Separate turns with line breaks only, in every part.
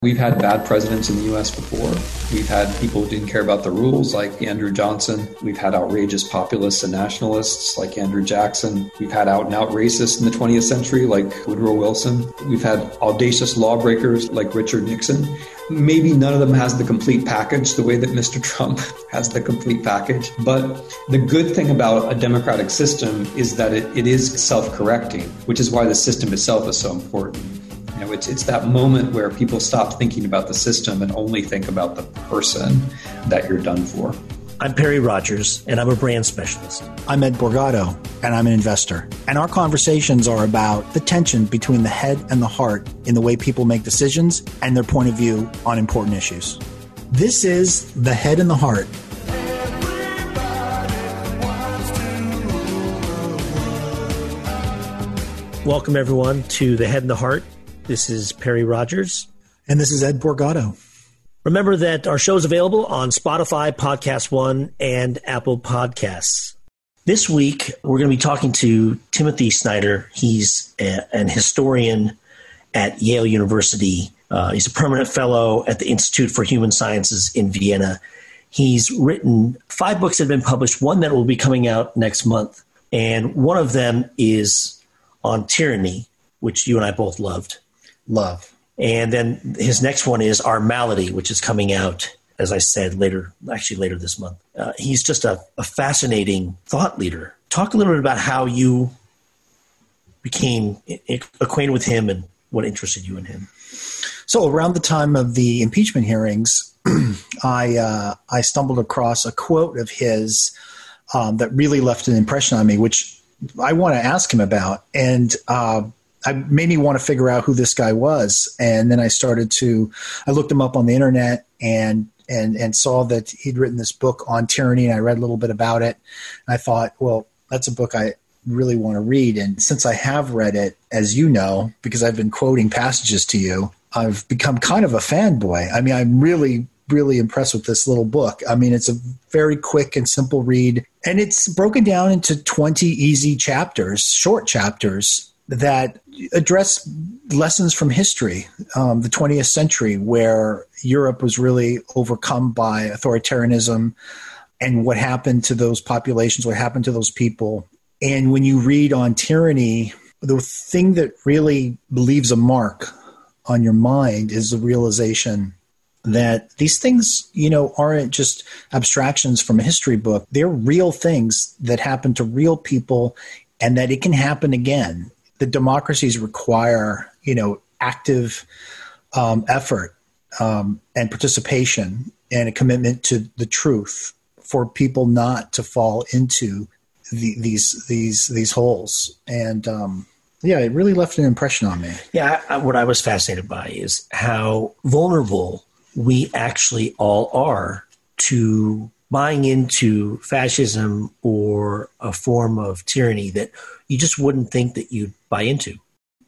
We've had bad presidents in the US before. We've had people who didn't care about the rules, like Andrew Johnson. We've had outrageous populists and nationalists, like Andrew Jackson. We've had out and out racists in the 20th century, like Woodrow Wilson. We've had audacious lawbreakers, like Richard Nixon. Maybe none of them has the complete package the way that Mr. Trump has the complete package. But the good thing about a democratic system is that it, it is self correcting, which is why the system itself is so important. You know, it's it's that moment where people stop thinking about the system and only think about the person that you're done for.
I'm Perry Rogers, and I'm a brand specialist.
I'm Ed Borgato, and I'm an investor. And our conversations are about the tension between the head and the heart in the way people make decisions and their point of view on important issues. This is The Head and the Heart.
Welcome, everyone, to The Head and the Heart. This is Perry Rogers.
And this is Ed Borgato.
Remember that our show is available on Spotify, Podcast One, and Apple Podcasts. This week, we're going to be talking to Timothy Snyder. He's a, an historian at Yale University. Uh, he's a permanent fellow at the Institute for Human Sciences in Vienna. He's written five books that have been published, one that will be coming out next month. And one of them is on tyranny, which you and I both loved
love.
And then his next one is Our Malady, which is coming out, as I said, later, actually later this month. Uh, he's just a, a fascinating thought leader. Talk a little bit about how you became acquainted with him and what interested you in him.
So around the time of the impeachment hearings, I uh, I stumbled across a quote of his um, that really left an impression on me, which I want to ask him about. And uh, I made me want to figure out who this guy was, and then I started to I looked him up on the internet and and and saw that he'd written this book on tyranny, and I read a little bit about it. And I thought, well, that's a book I really want to read, and since I have read it, as you know, because I've been quoting passages to you, I've become kind of a fanboy. I mean, I'm really really impressed with this little book. I mean, it's a very quick and simple read, and it's broken down into 20 easy chapters, short chapters that address lessons from history, um, the 20th century, where Europe was really overcome by authoritarianism and what happened to those populations, what happened to those people. And when you read on tyranny, the thing that really leaves a mark on your mind is the realization that these things, you know, aren't just abstractions from a history book. They're real things that happen to real people and that it can happen again the democracies require you know active um, effort um, and participation and a commitment to the truth for people not to fall into the, these these these holes. And um, yeah it really left an impression on me.
Yeah I, what i was fascinated by is how vulnerable we actually all are to buying into fascism or a form of tyranny that you just wouldn't think that you'd buy into.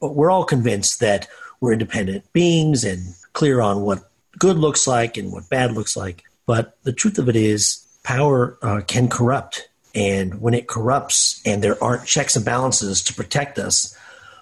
But we're all convinced that we're independent beings and clear on what good looks like and what bad looks like. But the truth of it is, power uh, can corrupt. And when it corrupts and there aren't checks and balances to protect us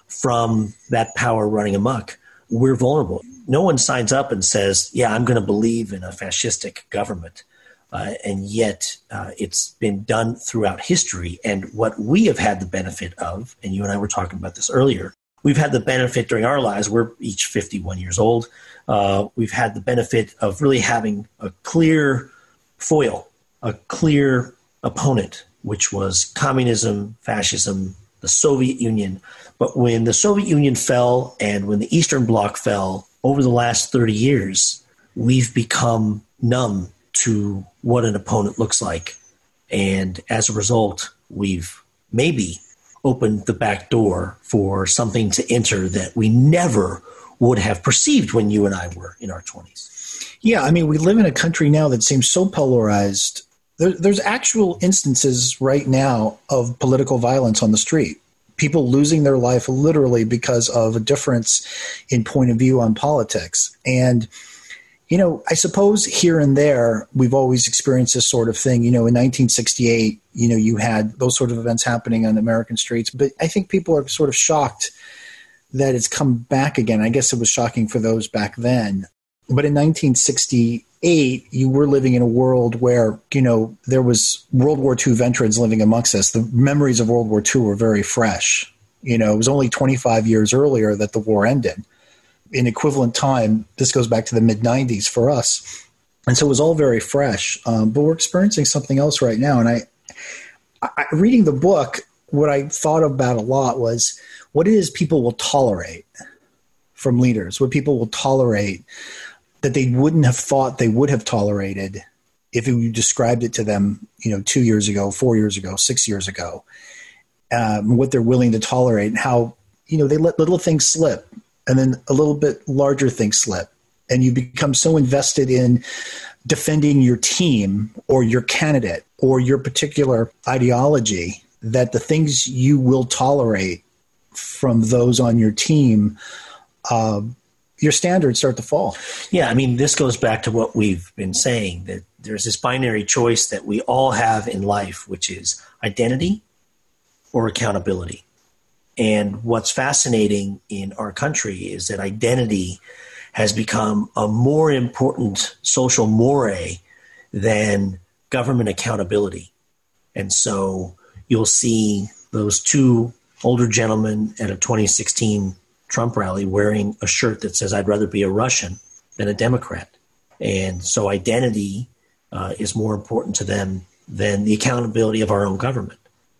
from that power running amok, we're vulnerable. No one signs up and says, Yeah, I'm going to believe in a fascistic government. Uh, and yet uh, it's been done throughout history. And what we have had the benefit of, and you and I were talking about this earlier, we've had the benefit during our lives, we're each 51 years old. Uh, we've had the benefit of really having a clear foil, a clear opponent, which was communism, fascism, the Soviet Union. But when the Soviet Union fell and when the Eastern Bloc fell over the last 30 years, we've become numb to what an opponent looks like. And as a result, we've maybe opened the back door for something to enter that we never would have perceived when you and I were in our 20s.
Yeah, I mean, we live in a country now that seems so polarized. There, there's actual instances right now of political violence on the street. People losing their life literally because of a difference in point of view on politics. And you know, I suppose here and there we've always experienced this sort of thing. You know, in 1968, you know, you had those sort of events happening on American streets, but I think people are sort of shocked that it's come back again. I guess it was shocking for those back then. but in 1968, you were living in a world where, you know, there was World War II veterans living amongst us. The memories of World War II were very fresh. You know, it was only 25 years earlier that the war ended. In equivalent time, this goes back to the mid 90s for us. And so it was all very fresh. Um, but we're experiencing something else right now. And I, I, reading the book, what I thought about a lot was what it is people will tolerate from leaders, what people will tolerate that they wouldn't have thought they would have tolerated if you described it to them, you know, two years ago, four years ago, six years ago, um, what they're willing to tolerate and how, you know, they let little things slip and then a little bit larger things slip. And you become so invested in defending your team or your candidate or your particular ideology that the things you will tolerate from those on your team uh, your standards start to fall.
Yeah, I mean, this goes back to what we've been saying that there's this binary choice that we all have in life, which is identity or accountability. And what's fascinating in our country is that identity has become a more important social moray than government accountability. And so you'll see those two older gentlemen at a 2016 Trump rally wearing a shirt that says, I'd rather be a Russian than a Democrat. And so identity uh, is more important to them than the accountability of our own government.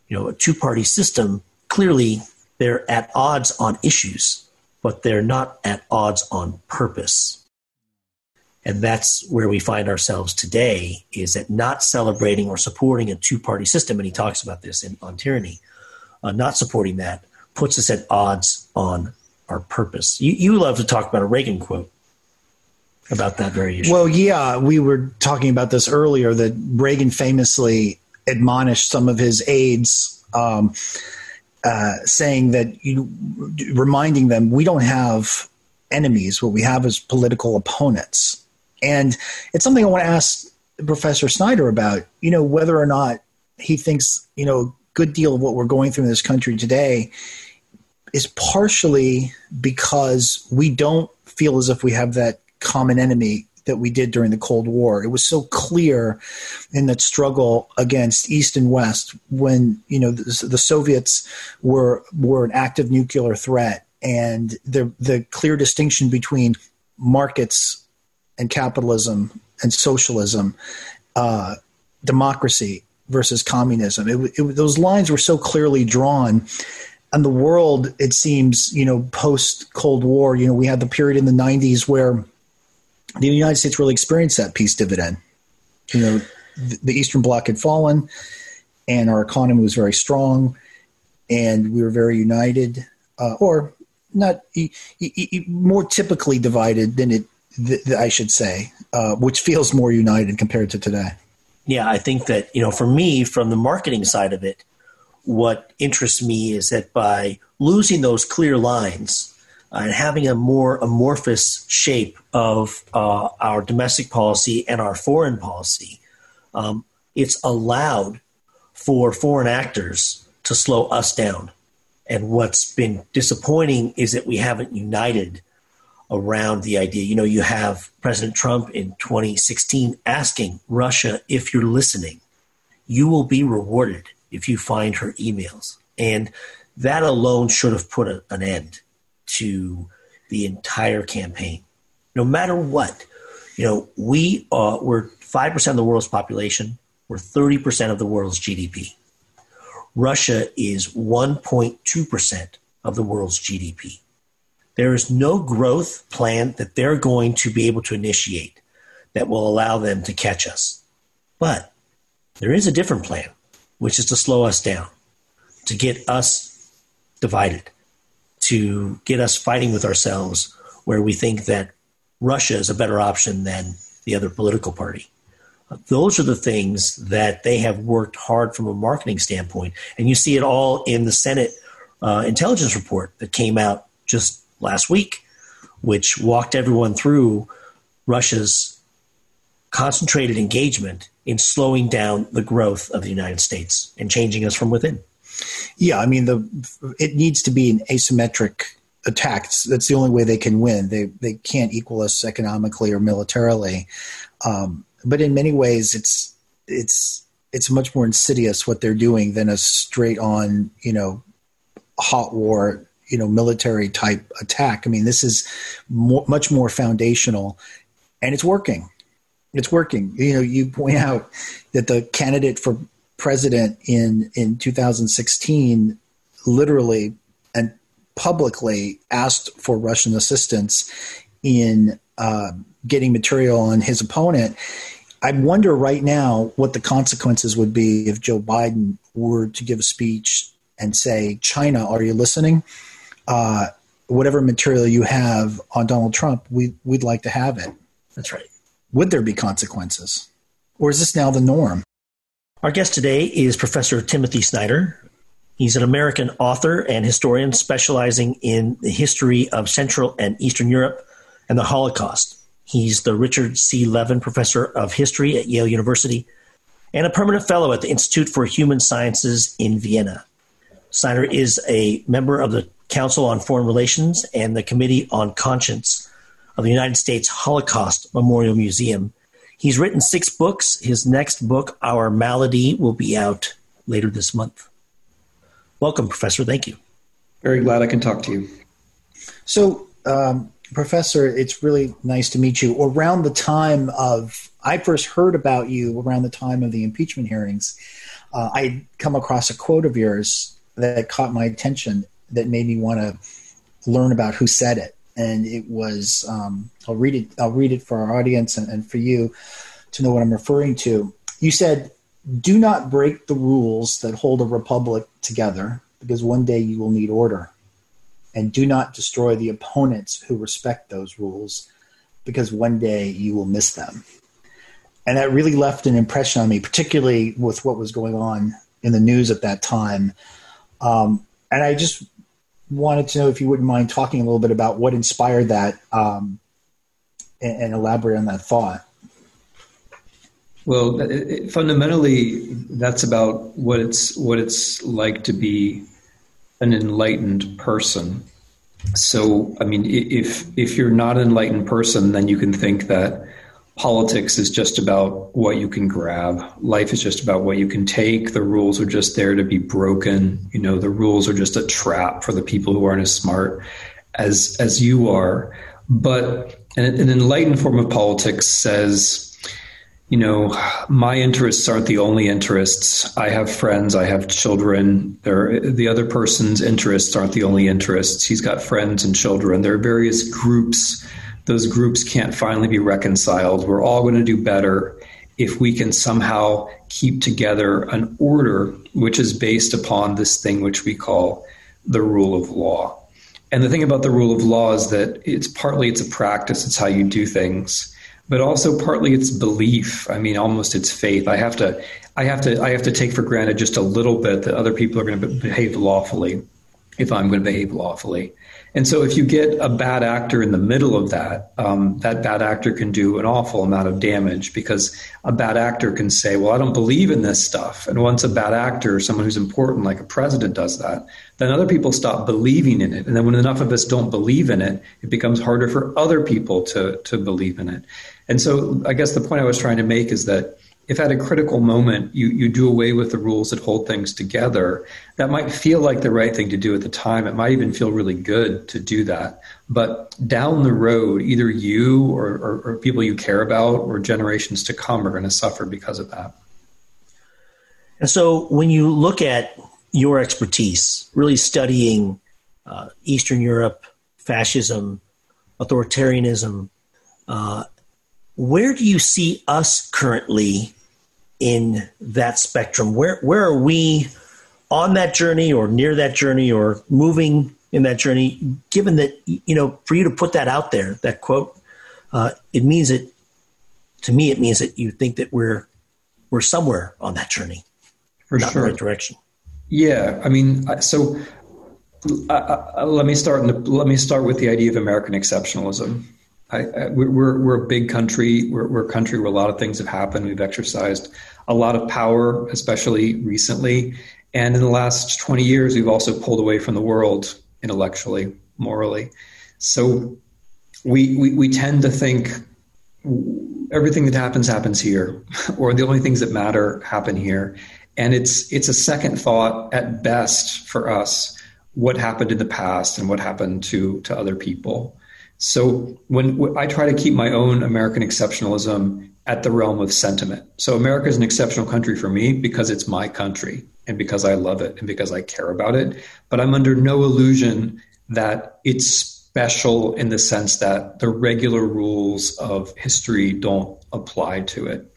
You know, a two party system, clearly they're at odds on issues, but they're not at odds on purpose. And that's where we find ourselves today is that not celebrating or supporting a two party system, and he talks about this in, on tyranny, uh, not supporting that puts us at odds on our purpose. You, you love to talk about a Reagan quote about that very issue.
Well, yeah, we were talking about this earlier that Reagan famously admonished some of his aides, um, uh, saying that you, reminding them, we don't have enemies. What we have is political opponents. And it's something I want to ask Professor Snyder about, you know, whether or not he thinks, you know, a good deal of what we're going through in this country today is partially because we don't feel as if we have that common enemy that we did during the Cold War. It was so clear in that struggle against East and West when you know the, the Soviets were were an active nuclear threat, and the the clear distinction between markets and capitalism and socialism, uh, democracy versus communism. It, it, those lines were so clearly drawn and the world, it seems, you know, post Cold War, you know, we had the period in the 90s where the United States really experienced that peace dividend. You know, the, Eastern Bloc had fallen, and our economy was very strong, and we were very united, uh, or not e- e- more typically divided than it, th- I should say, uh, which feels more united compared to today.
Yeah, I think that, you know, for me, from the marketing side of it, what interests me is that by losing those clear lines and having a more amorphous shape of uh, our domestic policy and our foreign policy, um, it's allowed for foreign actors to slow us down. And what's been disappointing is that we haven't united around the idea. You know, you have President Trump in 2016 asking Russia, if you're listening, you will be rewarded if you find her emails. And that alone should have put a, an end to the entire campaign. No matter what, you know, we are, we're five percent of the world's population. We're thirty percent of the world's GDP. Russia is 1.2 percent of the world's GDP. There is no growth plan that they're going to be able to initiate that will allow them to catch us. But there is a different plan which is to slow us down, to get us divided, to get us fighting with ourselves where we think that Russia is a better option than the other political party. Those are the things that they have worked hard from a marketing standpoint. And you see it all in the Senate uh, intelligence report that came out just last week, which walked everyone through Russia's concentrated engagement in slowing down the growth of the United States and changing us from within.
Yeah, I mean the it needs to be an asymmetric attack. That's the only way they can win. They they can't equal us economically or militarily. Um, but in many ways, it's it's it's much more insidious what they're doing than a straight on you know hot war you know military type attack. I mean, this is much more foundational, and it's working. It's working. You know, you point out that the candidate for president in in 2016 literally and publicly asked for Russian assistance in uh, getting material on his opponent. I wonder right now what the consequences would be if Joe Biden were to give a speech and say, China, are you listening? Uh, whatever material you have on Donald Trump, we, we'd like to have it.
That's right.
Would there be consequences? Or is this now the norm?
Our guest today is Professor Timothy Snyder. He's an American author and historian specializing in the history of Central and Eastern Europe and the Holocaust. He's the Richard C. Levin Professor of History at Yale University and a permanent fellow at the Institute for Human Sciences in Vienna. Snyder is a member of the Council on Foreign Relations and the Committee on Conscience of the United States Holocaust Memorial Museum. He's written six books. His next book, Our Malady, will be out later this month. Welcome, Professor. Thank you.
Very glad I can talk to you.
So, um, Professor, it's really nice to meet you. Around the time of, I first heard about you around the time of the impeachment hearings. Uh, I come across a quote of yours that caught my attention that made me want to learn about who said it. And it was, um, I'll read it. I'll read it for our audience and, and for you to know what I'm referring to. You said, "Do not break the rules that hold a republic together, because one day you will need order." and do not destroy the opponents who respect those rules because one day you will miss them. And that really left an impression on me, particularly with what was going on in the news at that time. Um, and I just wanted to know if you wouldn't mind talking a little bit about what inspired that um, and, and, elaborate on that thought.
Well, it, it, fundamentally, that's about what it's what it's like to be an enlightened person. So, I mean, if if you're not an enlightened person, then you can think that politics is just about what you can grab. Life is just about what you can take. The rules are just there to be broken. You know, the rules are just a trap for the people who aren't as smart as as you are. But an, an enlightened form of politics says you know, my interests aren't the only interests. I have friends, I have children. There, the other person's interests aren't the only interests. He's got friends and children. There are various groups. Those groups can't finally be reconciled. We're all going to do better if we can somehow keep together an order which is based upon this thing which we call the rule of law. And the thing about the rule of law is that it's partly it's a practice, it's how you do things but also partly it's belief. I mean, almost it's faith. I have to, I have to, I have to take for granted just a little bit that other people are going to behave lawfully if I'm going to behave lawfully. And so, if you get a bad actor in the middle of that, um, that bad actor can do an awful amount of damage because a bad actor can say, Well, I don't believe in this stuff. And once a bad actor, someone who's important, like a president, does that, then other people stop believing in it. And then, when enough of us don't believe in it, it becomes harder for other people to, to believe in it. And so, I guess the point I was trying to make is that if at a critical moment you, you do away with the rules that hold things together, that might feel like the right thing to do at the time. It might even feel really good to do that. But down the road, either you or, or, or people you care about or generations to come are going to suffer because of that.
And so when you look at your expertise, really studying uh, Eastern Europe, fascism, authoritarianism, uh, where do you see us currently in that spectrum? Where where are we on that journey or near that journey or moving in that journey? Given that you know, for you to put that out there, that quote, uh, it means that to me, it means that you think that we're we're somewhere on that journey,
for
not
sure,
the right direction.
Yeah, I mean, so uh, uh, let me start. The, let me start with the idea of American exceptionalism. I, I, we're we're a big country. We're, we're a country where a lot of things have happened. We've exercised a lot of power, especially recently, and in the last 20 years, we've also pulled away from the world intellectually. morally. So we, we, we tend to think everything that happens happens here, or the only things that matter happen here. And it's it's a second thought at best for us what happened in the past and what happened to to other people. So when I try to keep my own American exceptionalism at the realm of sentiment. So America is an exceptional country for me because it's my country and because I love it and because I care about it. But I'm under no illusion that it's special in the sense that the regular rules of history don't apply to it.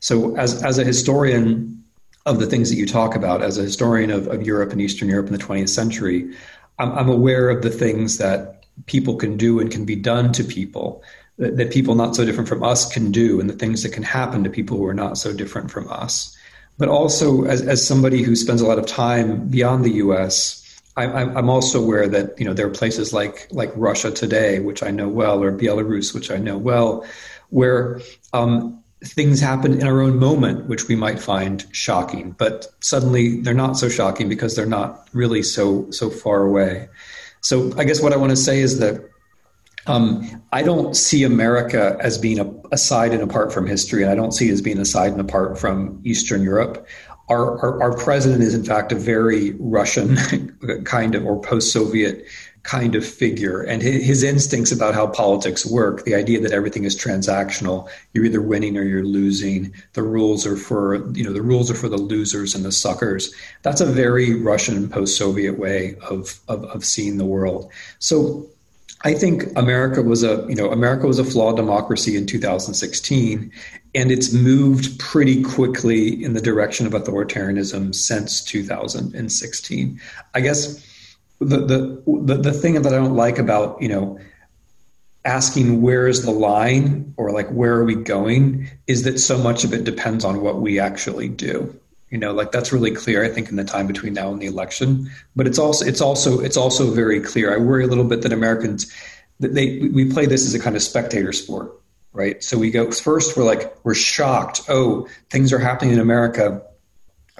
So as as a historian of the things that you talk about, as a historian of, of Europe and Eastern Europe in the 20th century, I'm, I'm aware of the things that people can do and can be done to people that, that people not so different from us can do and the things that can happen to people who are not so different from us. But also, as, as somebody who spends a lot of time beyond the US, I, I'm also aware that you know there are places like like Russia today, which I know well, or Belarus, which I know well, where um, things happen in our own moment, which we might find shocking, but suddenly they're not so shocking because they're not really so so far away. So I guess what I want to say is that um, I don't see America as being a, aside and apart from history, and I don't see it as being aside and apart from Eastern Europe. Our, our, our president is, in fact, a very Russian kind of or post Soviet kind of figure. And his instincts about how politics work, the idea that everything is transactional, you're either winning or you're losing. The rules are for, you know, the rules are for the losers and the suckers. That's a very Russian post Soviet way of, of, of seeing the world. So I think America was a you know America was a flawed democracy in 2016, and it's moved pretty quickly in the direction of authoritarianism since 2016. I guess the the the, the thing that I don't like about you know asking where is the line or like where are we going is that so much of it depends on what we actually do. You know like that's really clear i think in the time between now and the election. But it's also it's also it's also very clear. I worry a little bit that americans that they we play this as a kind of spectator sport right? So we go first we're like we're shocked. Oh things are happening in america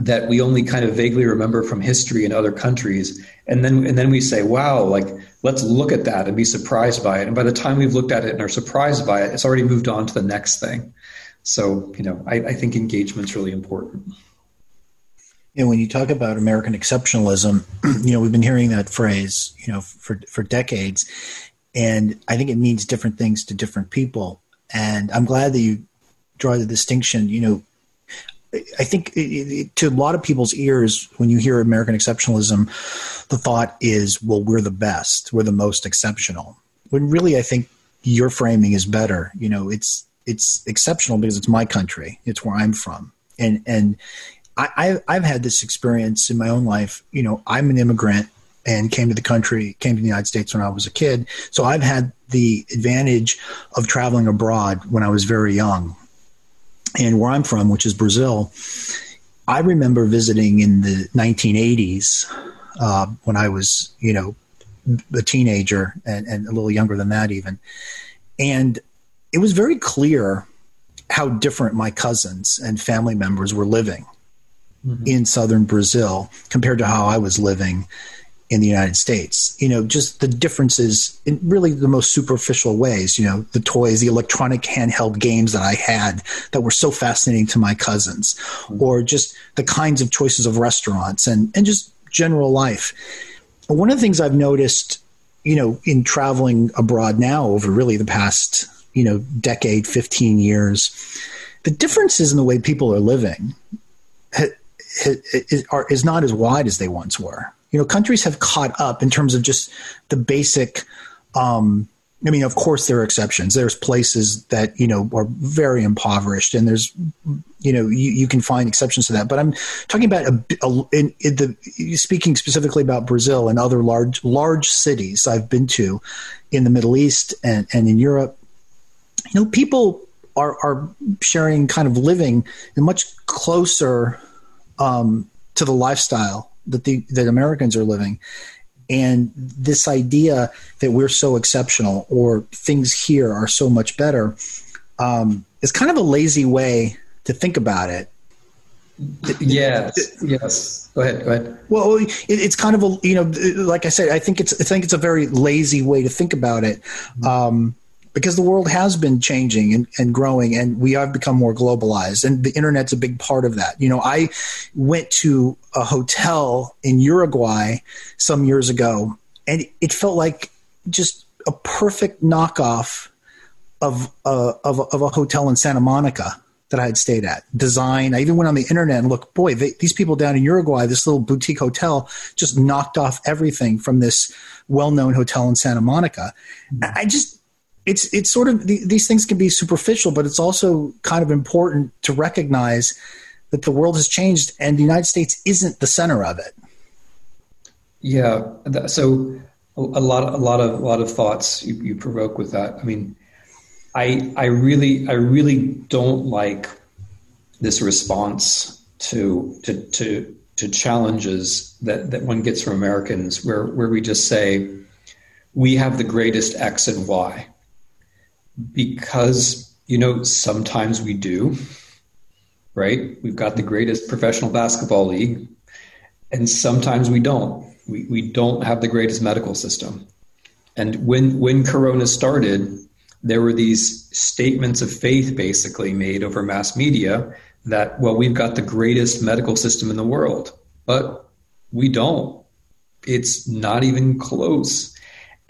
that we only kind of vaguely remember from history in other countries and then and then we say wow like let's look at that and be surprised by it and by the time we've looked at it and are surprised by it it's already moved on to the next thing so you know i, I think engagement's really important
know, when you talk about American exceptionalism, you know, we've been hearing that phrase, you know, for for decades, and I think it means different things to different people. And I'm glad that you draw the distinction. You know, I think it, it, to a lot of people's ears, when you hear American exceptionalism, the thought is, well, we're the best, we're the most exceptional. When really, I think your framing is better. You know, it's it's exceptional because it's my country, it's where I'm from, and and I, I've had this experience in my own life. You know, I'm an immigrant and came to the country, came to the United States when I was a kid. So I've had the advantage of traveling abroad when I was very young. And where I'm from, which is Brazil, I remember visiting in the 1980s uh, when I was, you know, a teenager and, and a little younger than that even. And it was very clear how different my cousins and family members were living mm-hmm. in southern Brazil compared to how I was living in the United States. You know, just the differences in really the most superficial ways. You know, the toys, the electronic handheld games that I had that were so fascinating to my cousins, mm-hmm. or just the kinds of choices of restaurants and, and just general life. One of the things I've noticed, you know, in traveling abroad now over really the past, you know, decade, 15 years, the differences in the way people are living is not as wide as they once were. You know, countries have caught up in terms of just the basic. Um, I mean, of course, there are exceptions. There's places that you know are very impoverished, and there's you know you, you can find exceptions to that. But I'm talking about a, a in, in the speaking specifically about Brazil and other large large cities I've been to in the Middle East and, and in Europe. You know, people are are sharing kind of living in much closer um, to the lifestyle that the that Americans are living. And this idea that we're so exceptional or things here are so much better um, is kind of a lazy way to think about it.
Yes, yes. Go ahead. Go ahead.
Well, it, it's kind of a you know, like I said, I think it's I think it's a very lazy way to think about it, um, because the world has been changing and, and growing, and we have become more globalized, and the internet's a big part of that. You know, I went to a hotel in Uruguay some years ago, and it felt like just a perfect knockoff of uh, of, of a hotel in Santa Monica that I had stayed at. Design. I even went on the internet and looked. Boy, they, these people down in Uruguay, this little boutique hotel, just knocked off everything from this well-known hotel in Santa Monica. I just, it's it's sort of these things can be superficial, but it's also kind of important to recognize that the world has changed and the United States isn't the center of it.
Yeah. So a lot, a lot of, a lot of thoughts you, you provoke with that. I mean, I I really I really don't like this response to to to to challenges that that one gets from Americans where where we just say we have the greatest X and Y because you know sometimes we do right we've got the greatest professional basketball league and sometimes we don't we, we don't have the greatest medical system and when when corona started there were these statements of faith basically made over mass media that, well, we've got the greatest medical system in the world, but we don't. It's not even close.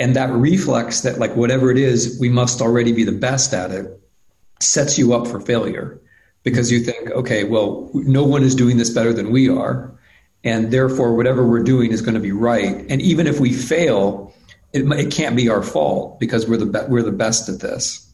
And that reflex that, like, whatever it is, we must already be the best at it sets you up for failure because you think, okay, well, no one is doing this better than we are. And therefore, whatever we're doing is going to be right. And even if we fail, it, it can't be our fault because we're the be- we're the best at this.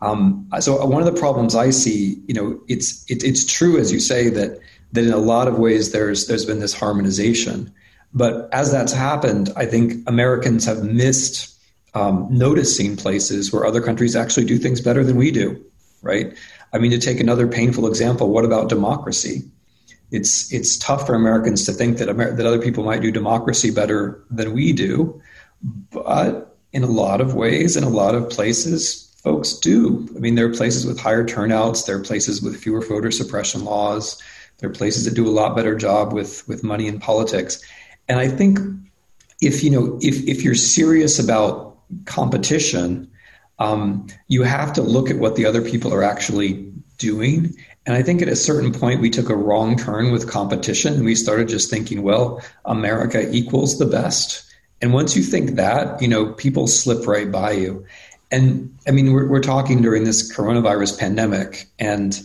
Um, so one of the problems I see, you know, it's it, it's true as you say that that in a lot of ways there's there's been this harmonization, but as that's happened, I think Americans have missed um, noticing places where other countries actually do things better than we do. Right? I mean, to take another painful example, what about democracy? It's it's tough for Americans to think that Amer- that other people might do democracy better than we do. But in a lot of ways, in a lot of places, folks do. I mean, there are places with higher turnouts, there are places with fewer voter suppression laws, there are places that do a lot better job with, with money in politics. And I think if you know if, if you're serious about competition, um, you have to look at what the other people are actually doing. And I think at a certain point we took a wrong turn with competition and we started just thinking, well, America equals the best. And once you think that, you know, people slip right by you. And I mean, we're, we're talking during this coronavirus pandemic. And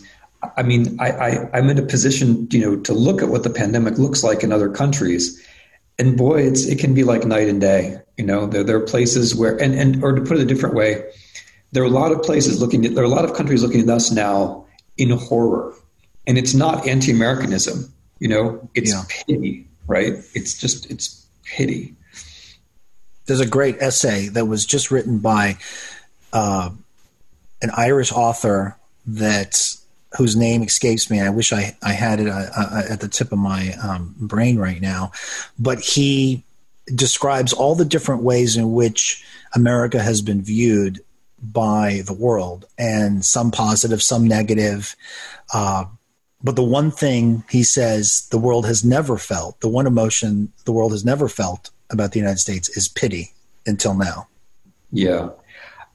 I mean, I, I, I'm in a position, you know, to look at what the pandemic looks like in other countries. And boy, it's, it can be like night and day. You know, there, there are places where, and, and, or to put it a different way, there are a lot of places looking at, there are a lot of countries looking at us now in horror. And it's not anti Americanism, you know, it's yeah. pity, right? It's just, it's pity
there's a great essay that was just written by uh, an Irish author that whose name escapes me. I wish I, I had it uh, uh, at the tip of my um, brain right now. But he describes all the different ways in which America has been viewed by the world, and some positive, some negative. Uh, but the one thing he says the world has never felt, the one emotion the world has never felt about the United States is pity until now.
Yeah.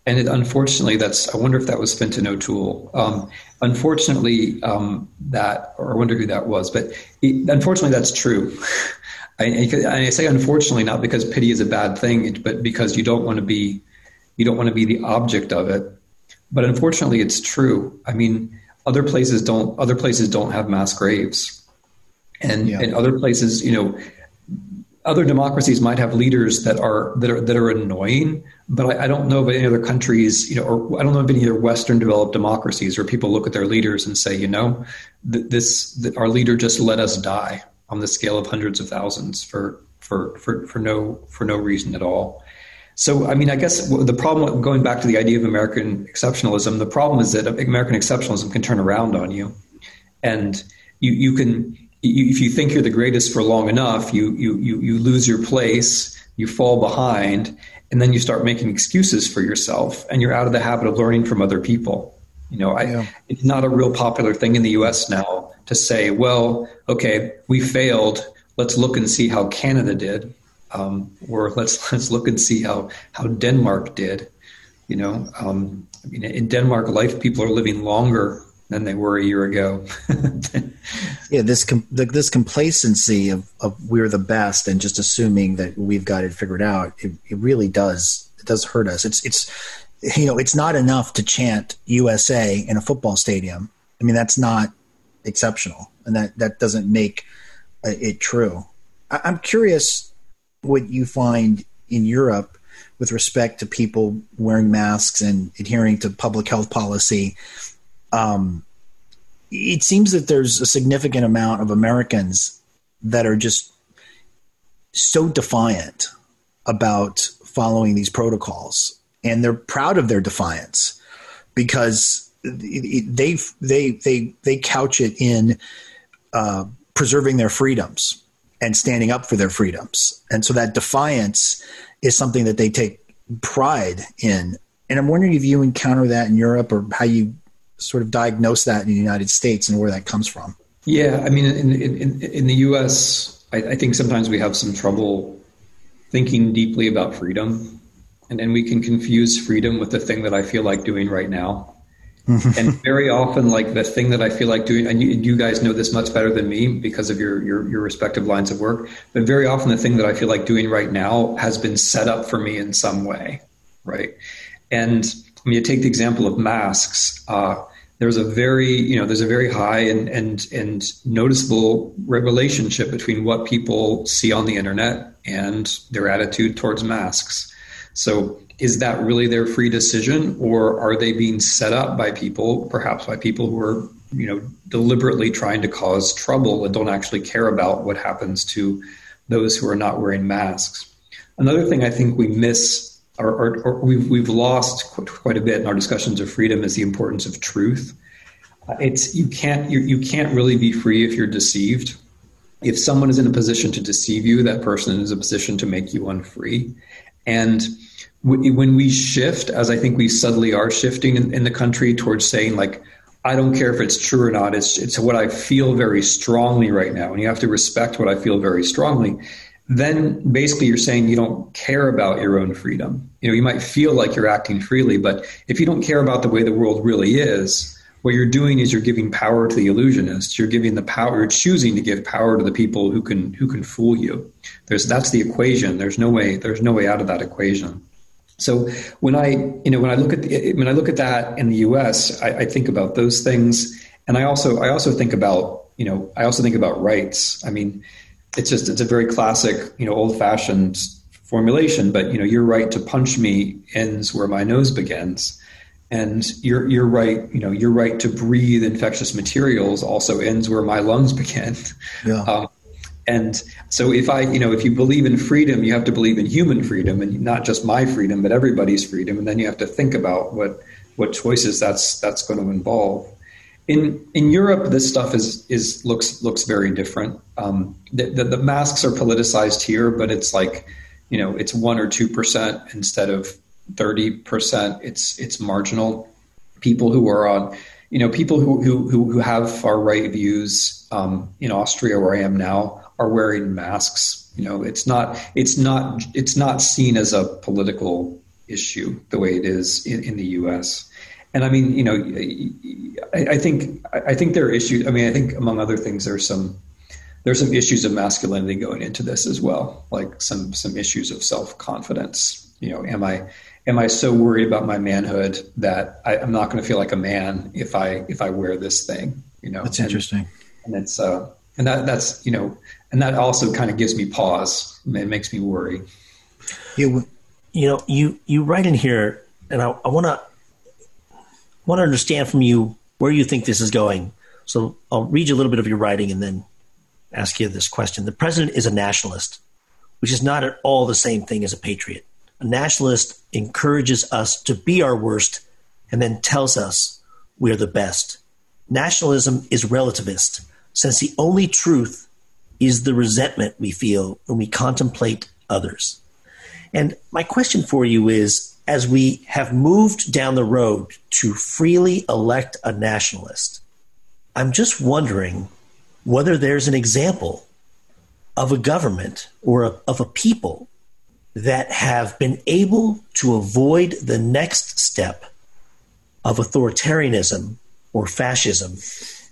And it, unfortunately, that's, I wonder if that was Fintan O'Toole. Um, unfortunately, um, that, or I wonder who that was, but it, unfortunately, that's true. I, I, say unfortunately, not because pity is a bad thing, but because you don't want to be, you don't want to be the object of it. But unfortunately, it's true. I mean, other places don't, other places don't have mass graves. And, yeah. and other places, you know, other democracies might have leaders that are that are that are annoying, but I, I, don't know of any other countries, you know, or I don't know of any other Western developed democracies where people look at their leaders and say, you know, this our leader just let us die on the scale of hundreds of thousands for for for for no for no reason at all. So, I mean, I guess the problem, going back to the idea of American exceptionalism, the problem is that American exceptionalism can turn around on you, and you you can you, if you think you're the greatest for long enough, you, you, you, you lose your place, you fall behind, and then you start making excuses for yourself, and you're out of the habit of learning from other people. You know, I, yeah. it's not a real popular thing in the U.S. now to say, well, okay, we failed. Let's look and see how Canada did, um, or let's let's look and see how how Denmark did. You know, um, I mean, in Denmark, life people are living longer than they were a year ago.
yeah, this com- this complacency of, of we're the best and just assuming that we've got it figured out, it, it really does it does hurt us. It's it's you know it's not enough to chant USA in a football stadium. I mean that's not exceptional, and that that doesn't make uh, it true. I, I'm curious what you find in Europe with respect to people wearing masks and adhering to public health policy um, it seems that there's a significant amount of Americans that are just so defiant about following these protocols, and they're proud of their defiance because they they they they couch it in uh, preserving their freedoms and standing up for their freedoms, and so that defiance is something that they take pride in. And I'm wondering if you encounter that in Europe or how you sort of diagnose that in the United States and where that comes from?
Yeah, I mean, in in, in the U.S., I, I, think sometimes we have some trouble thinking deeply about freedom, and then we can confuse freedom with the thing that I feel like doing right now. Mm-hmm. and very often, like the thing that I feel like doing, and you, you, guys know this much better than me because of your, your your respective lines of work. But very often, the thing that I feel like doing right now has been set up for me in some way, right? And I mean, you take the example of masks. Uh, there's a very, you know, there's a very high and and and noticeable relationship between what people see on the internet and their attitude towards masks. So, is that really their free decision, or are they being set up by people, perhaps by people who are, you know, deliberately trying to cause trouble and don't actually care about what happens to those who are not wearing masks? Another thing I think we miss or, we've we've lost quite a bit in our discussions of freedom is the importance of truth. Uh, it's you can't you, you can't really be free if you're deceived. If someone is in a position to deceive you, that person is in a position to make you unfree. And w- when we shift, as I think we subtly are shifting in, in the country towards saying like, I don't care if it's true or not. It's it's what I feel very strongly right now, and you have to respect what I feel very strongly then basically you're saying you don't care about your own freedom. You know, you might feel like you're acting freely, but if you don't care about the way the world really is, what you're doing is you're giving power to the illusionists. You're giving the power, you're choosing to give power to the people who can who can fool you. There's that's the equation. There's no way there's no way out of that equation. So when I you know when I look at the, when I look at that in the U.S., I, I think about those things, and I also I also think about you know I also think about rights. I mean it's just it's a very classic, you know, old fashioned formulation. But you know, your right to punch me ends where my nose begins, and your your right, you know, your right to breathe infectious materials also ends where my lungs begin. Yeah. Um, and so if I, you know, if you believe in freedom, you have to believe in human freedom and not just my freedom, but everybody's freedom. And then you have to think about what what choices that's that's going to involve. In in Europe, this stuff is is looks looks very different. Um, the, the, the, masks are politicized here, but it's like you know it's one or two percent instead of thirty percent. It's it's marginal. People who are on you know people who who who have far right views um, in Austria, where I am now, are wearing masks. You know, it's not it's not it's not seen as a political issue the way it is in, in the U.S. And I mean, you know, I, I, think I think there are issues. I mean, I think among other things, there's some there's some issues of masculinity going into this as well, like some some issues of self confidence. You know, am I am I so worried about my manhood that I, am not going to feel like a man if I if I wear this thing? You know,
that's and, interesting.
And it's uh, and that that's you know, and that also kind of gives me pause. It makes me worry.
You, you know, you you write in here, and I, I want to want to understand from you where you think this is going. So I'll read you a little bit of your writing and then ask you this question. The president is a nationalist, which is not at all the same thing as a patriot. A nationalist encourages us to be our worst and then tells us we're the best. Nationalism is relativist, since the only truth is the resentment we feel when we contemplate others. And my question for you is as we have moved down the road to freely elect a nationalist, I'm just wondering whether there's an example of a government or a, of a people that have been able to avoid the next step of authoritarianism or fascism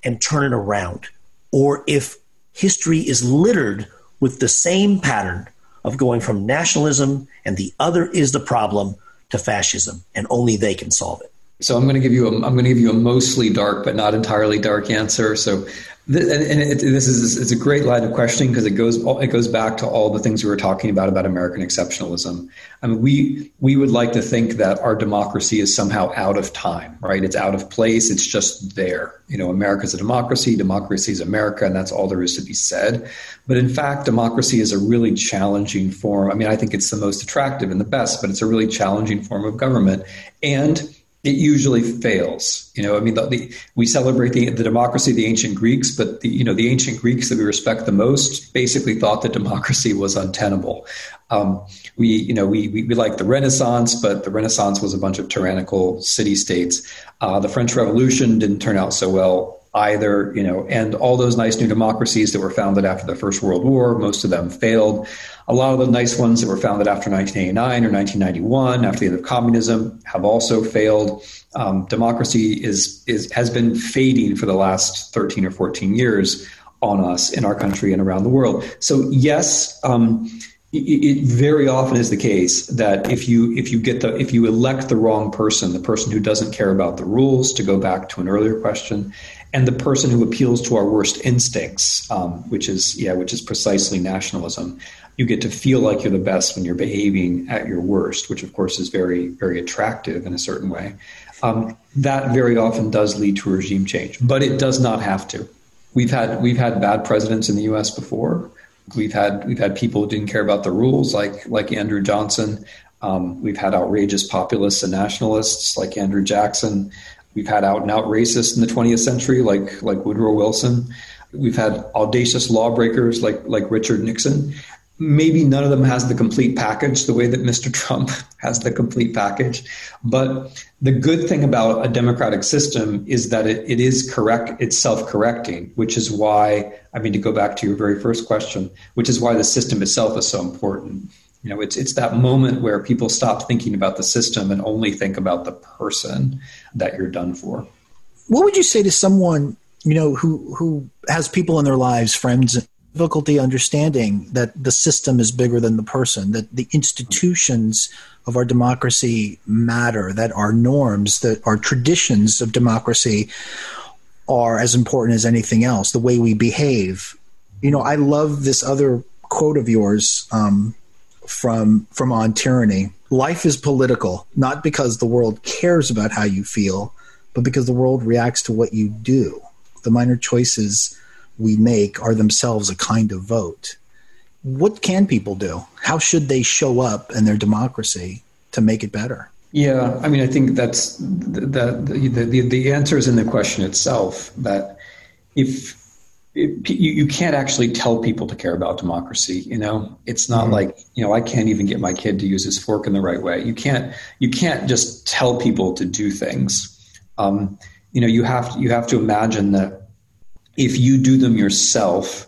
and turn it around, or if history is littered with the same pattern of going from nationalism and the other is the problem to fascism, and only they can solve it.
So I'm going to give you a, I'm going to give you a mostly dark but not entirely dark answer. So and it, this is it's a great line of questioning because it goes it goes back to all the things we were talking about about American exceptionalism. I mean, we we would like to think that our democracy is somehow out of time, right? It's out of place. It's just there. You know, America's a democracy. Democracy is America, and that's all there is to be said. But in fact, democracy is a really challenging form. I mean, I think it's the most attractive and the best, but it's a really challenging form of government, and it usually fails. You know, I mean, the, the, we celebrate the, the democracy of the ancient Greeks, but the you know the ancient Greeks that we respect the most basically thought that democracy was untenable. Um, we you know we, we, we like the Renaissance, but the Renaissance was a bunch of tyrannical city states. Uh, the French Revolution didn't turn out so well either. You know, and all those nice new democracies that were founded after the First World War, most of them failed. A lot of the nice ones that were founded after 1989 or 1991, after the end of communism, have also failed. Um, democracy is, is has been fading for the last 13 or 14 years on us in our country and around the world. So yes. Um, it, very often is the case that if you if you get the if you elect the wrong person, the person who doesn't care about the rules, to go back to an earlier question, and the person who appeals to our worst instincts, um, which is yeah, which is precisely nationalism you get to feel like you're the best when you're behaving at your worst, which of course is very, very attractive in a certain way. Um, that very often does lead to regime change, but it does not have to. We've had we've had bad presidents in the U.S. before. We've had we've had people who didn't care about the rules, like like Andrew Johnson. Um, we've had outrageous populists and nationalists like Andrew Jackson. We've had out and out racists in the 20th century, like like Woodrow Wilson. We've had audacious lawbreakers like like Richard Nixon maybe none of them has the complete package the way that Mr. Trump has the complete package. But the good thing about a democratic system is that it, it is correct, it's self correcting, which is why, I mean, to go back to your very first question, which is why the system itself is so important. You know, it's, it's that moment where people stop thinking about the system and only think about the person that you're done for.
What would you say to someone, you know, who, who has people in their lives, friends difficulty understanding that the system is bigger than the person, that the institutions of our democracy matter, that our norms, that our traditions of democracy are as important as anything else, the way we behave. You know, I love this other quote of yours um, from from on tyranny. Life is political, not because the world cares about how you feel, but because the world reacts to what you do. The minor choices we make are themselves a kind of vote. What can people do? How should they show up in their democracy to make it better?
Yeah, I mean, I think that's the the the, the answer is in the question itself. That if, if you, you can't actually tell people to care about democracy, you know, it's not mm-hmm. like you know I can't even get my kid to use his fork in the right way. You can't you can't just tell people to do things. Um, you know, you have you have to imagine that if you do them yourself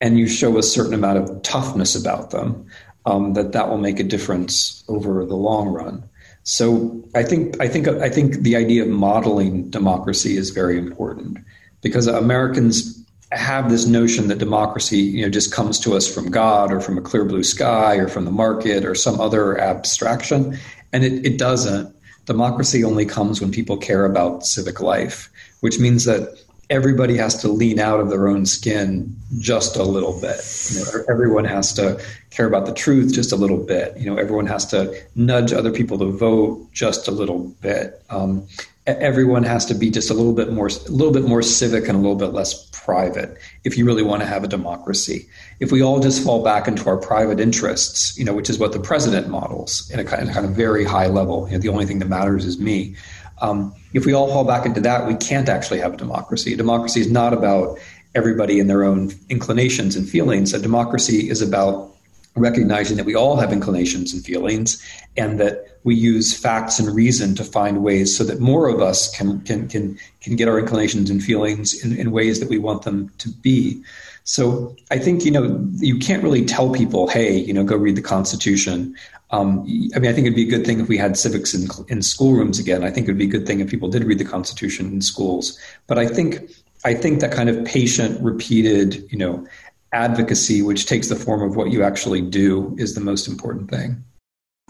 and you show a certain amount of toughness about them, um, that that will make a difference over the long run. So I think I think I think the idea of modeling democracy is very important because Americans have this notion that democracy you know just comes to us from God or from a clear blue sky or from the market or some other abstraction, and it, it doesn't. Democracy only comes when people care about civic life, which means that everybody has to lean out of their own skin just a little bit. You know, everyone has to care about the truth just a little bit. You know, everyone has to nudge other people to vote just a little bit. Um, everyone has to be just a little bit more, a little bit more civic and a little bit less private. If you really want to have a democracy, if we all just fall back into our private interests, you know, which is what the president models in a kind of, kind of very high level. You know, the only thing that matters is me. Um, if we all fall back into that, we can't actually have a democracy. Democracy is not about everybody and their own inclinations and feelings. A democracy is about recognizing that we all have inclinations and feelings and that we use facts and reason to find ways so that more of us can can can can get our inclinations and feelings in, in ways that we want them to be so i think you know you can't really tell people hey you know go read the constitution um, I mean, I think it'd be a good thing if we had civics in, in schoolrooms again. I think it'd be a good thing if people did read the Constitution in schools. But I think I think that kind of patient, repeated, you know, advocacy, which takes the form of what you actually do, is the most important thing.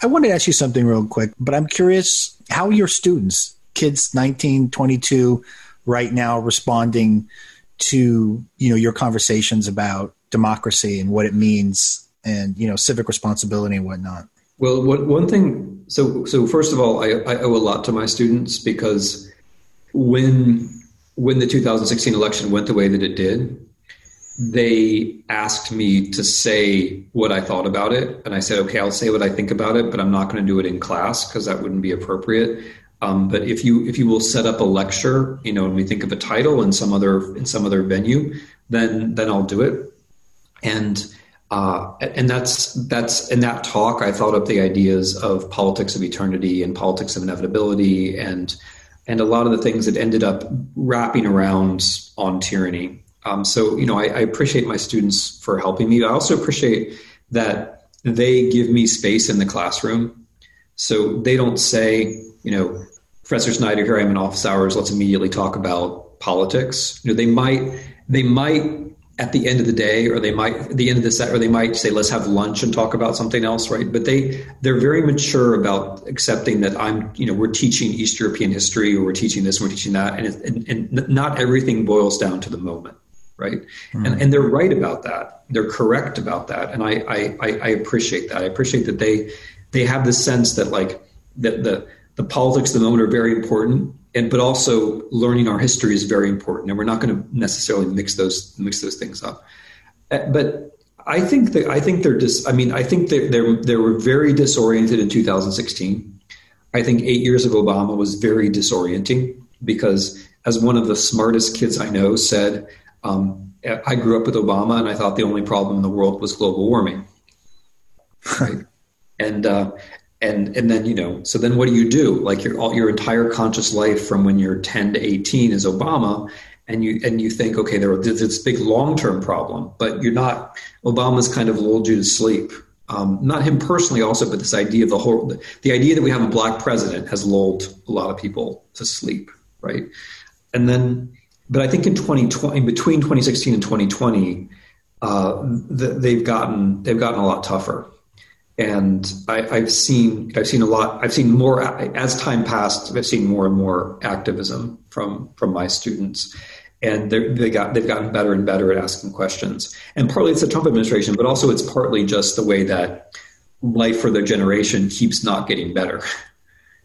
I wanted to ask you something real quick, but I'm curious how your students, kids 19, 22, right now responding to you know your conversations about democracy and what it means and you know civic responsibility and whatnot.
Well, one thing. So, so first of all, I, I owe a lot to my students because when when the 2016 election went the way that it did, they asked me to say what I thought about it, and I said, "Okay, I'll say what I think about it, but I'm not going to do it in class because that wouldn't be appropriate." Um, but if you if you will set up a lecture, you know, and we think of a title in some other in some other venue, then then I'll do it. And uh, and that's that's in that talk I thought up the ideas of politics of eternity and politics of inevitability and and a lot of the things that ended up wrapping around on tyranny. Um, so you know I, I appreciate my students for helping me. I also appreciate that they give me space in the classroom, so they don't say you know Professor Snyder here I am in office hours. Let's immediately talk about politics. You know they might they might at the end of the day, or they might at the end of the set, or they might say, "Let's have lunch and talk about something else." Right? But they they're very mature about accepting that I'm, you know, we're teaching East European history, or we're teaching this, and we're teaching that, and, and, and not everything boils down to the moment, right? Mm-hmm. And and they're right about that. They're correct about that, and I, I I appreciate that. I appreciate that they they have the sense that like that the the politics of the moment are very important and but also learning our history is very important, and we're not going to necessarily mix those mix those things up. Uh, but I think that I think they're dis. I mean, I think they they they were very disoriented in 2016. I think eight years of Obama was very disorienting because, as one of the smartest kids I know said, um, I grew up with Obama, and I thought the only problem in the world was global warming. Right? and uh, and and then you know so then what do you do? Like your all your entire conscious life from when you're 10 to 18 is obama and you and you think okay there there's this big long-term problem but you're not obama's kind of lulled you to sleep. Um, not him personally also but this idea of the whole the, the idea that we have a black president has lulled a lot of people to sleep right? And then but i think in 2020 between 2016 and 2020 uh, the, they've gotten they've gotten a lot tougher and I, have seen I've seen a lot. I've seen more as time passed. I've seen more and more activism from from my students, and they got they've gotten better and better at asking questions. And partly it's the Trump administration, but also it's partly just the way that life for their generation keeps not getting better.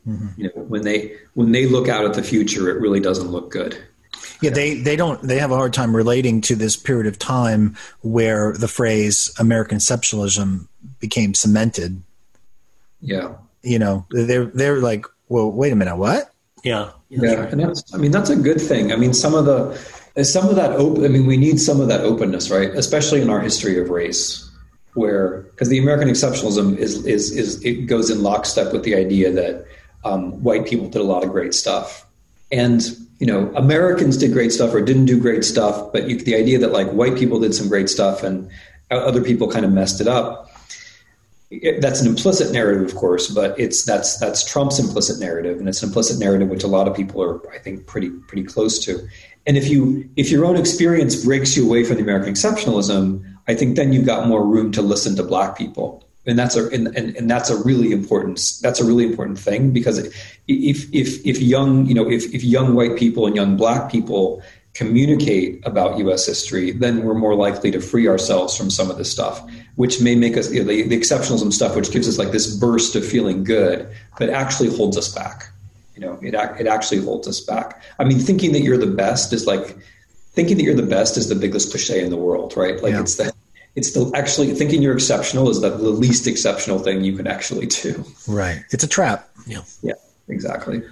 Mm-hmm. You know, when they when they look out at the future, it really doesn't look good.
Yeah, they, they don't they have a hard time relating to this period of time where the phrase American exceptionalism became cemented.
Yeah.
You know, they're they're like, well, wait a minute, what?
Yeah.
Yeah, right. and that's I mean that's a good thing. I mean some of the some of that open I mean we need some of that openness, right? Especially in our history of race where because the American exceptionalism is is is it goes in lockstep with the idea that um, white people did a lot of great stuff. And you know, Americans did great stuff or didn't do great stuff, but you, the idea that like white people did some great stuff and other people kind of messed it up. That's an implicit narrative, of course, but it's that's that's Trump's implicit narrative, and it's an implicit narrative which a lot of people are, I think, pretty pretty close to. And if you if your own experience breaks you away from the American exceptionalism, I think then you've got more room to listen to Black people and that's a and, and, and that's a really important that's a really important thing because if if if young you know if, if young white people and young black people communicate about U.S. history, then we're more likely to free ourselves from some of this stuff, which may make us you know, the, the exceptionalism stuff, which gives us like this burst of feeling good, but actually holds us back. You know, it it actually holds us back. I mean, thinking that you're the best is like thinking that you're the best is the biggest cliche in the world, right? Like yeah. it's the it's the actually thinking you're exceptional is that the least exceptional thing you can actually do.
Right. It's a trap.
Yeah.
Yeah, exactly.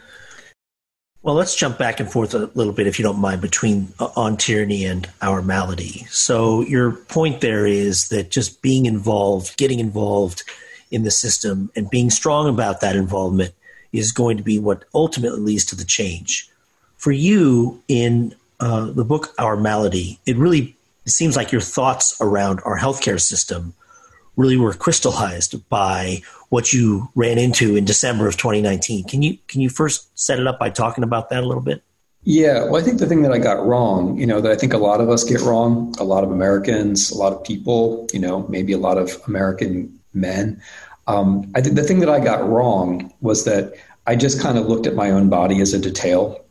Well, let's jump back and forth a little bit, if you don't mind, between uh, on tyranny and our malady. So, your point there is that just being involved, getting involved in the system, and being strong about that involvement is going to be what ultimately leads to the change. For you, in uh, the book Our Malady, it really it seems like your thoughts around our healthcare system really were crystallized by what you ran into in December of 2019. Can you can you first set it up by talking about that a little bit?
Yeah, well, I think the thing that I got wrong, you know, that I think a lot of us get wrong, a lot of Americans, a lot of people, you know, maybe a lot of American men. Um, I think the thing that I got wrong was that I just kind of looked at my own body as a detail.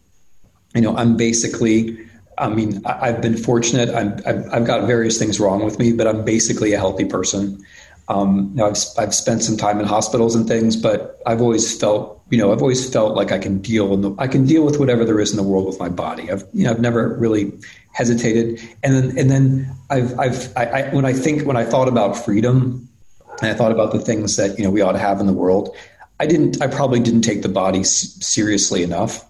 You know, I'm basically I mean, I've been fortunate. i have got various things wrong with me, but I'm basically a healthy person. Um, you know, I've, I've spent some time in hospitals and things, but I've always felt, you know, I've always felt like I can deal in the, I can deal with whatever there is in the world with my body. I've, you know, I've never really hesitated. And then, and then I've, I've, I, I, when I think, when I thought about freedom and I thought about the things that, you know, we ought to have in the world, I didn't, I probably didn't take the body seriously enough.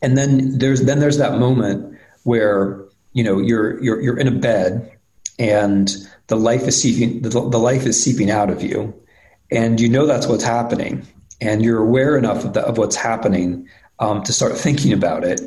And then there's, then there's that moment where you know you're you're you're in a bed and the life is seeping the, the life is seeping out of you and you know that's what's happening and you're aware enough of, the, of what's happening um, to start thinking about it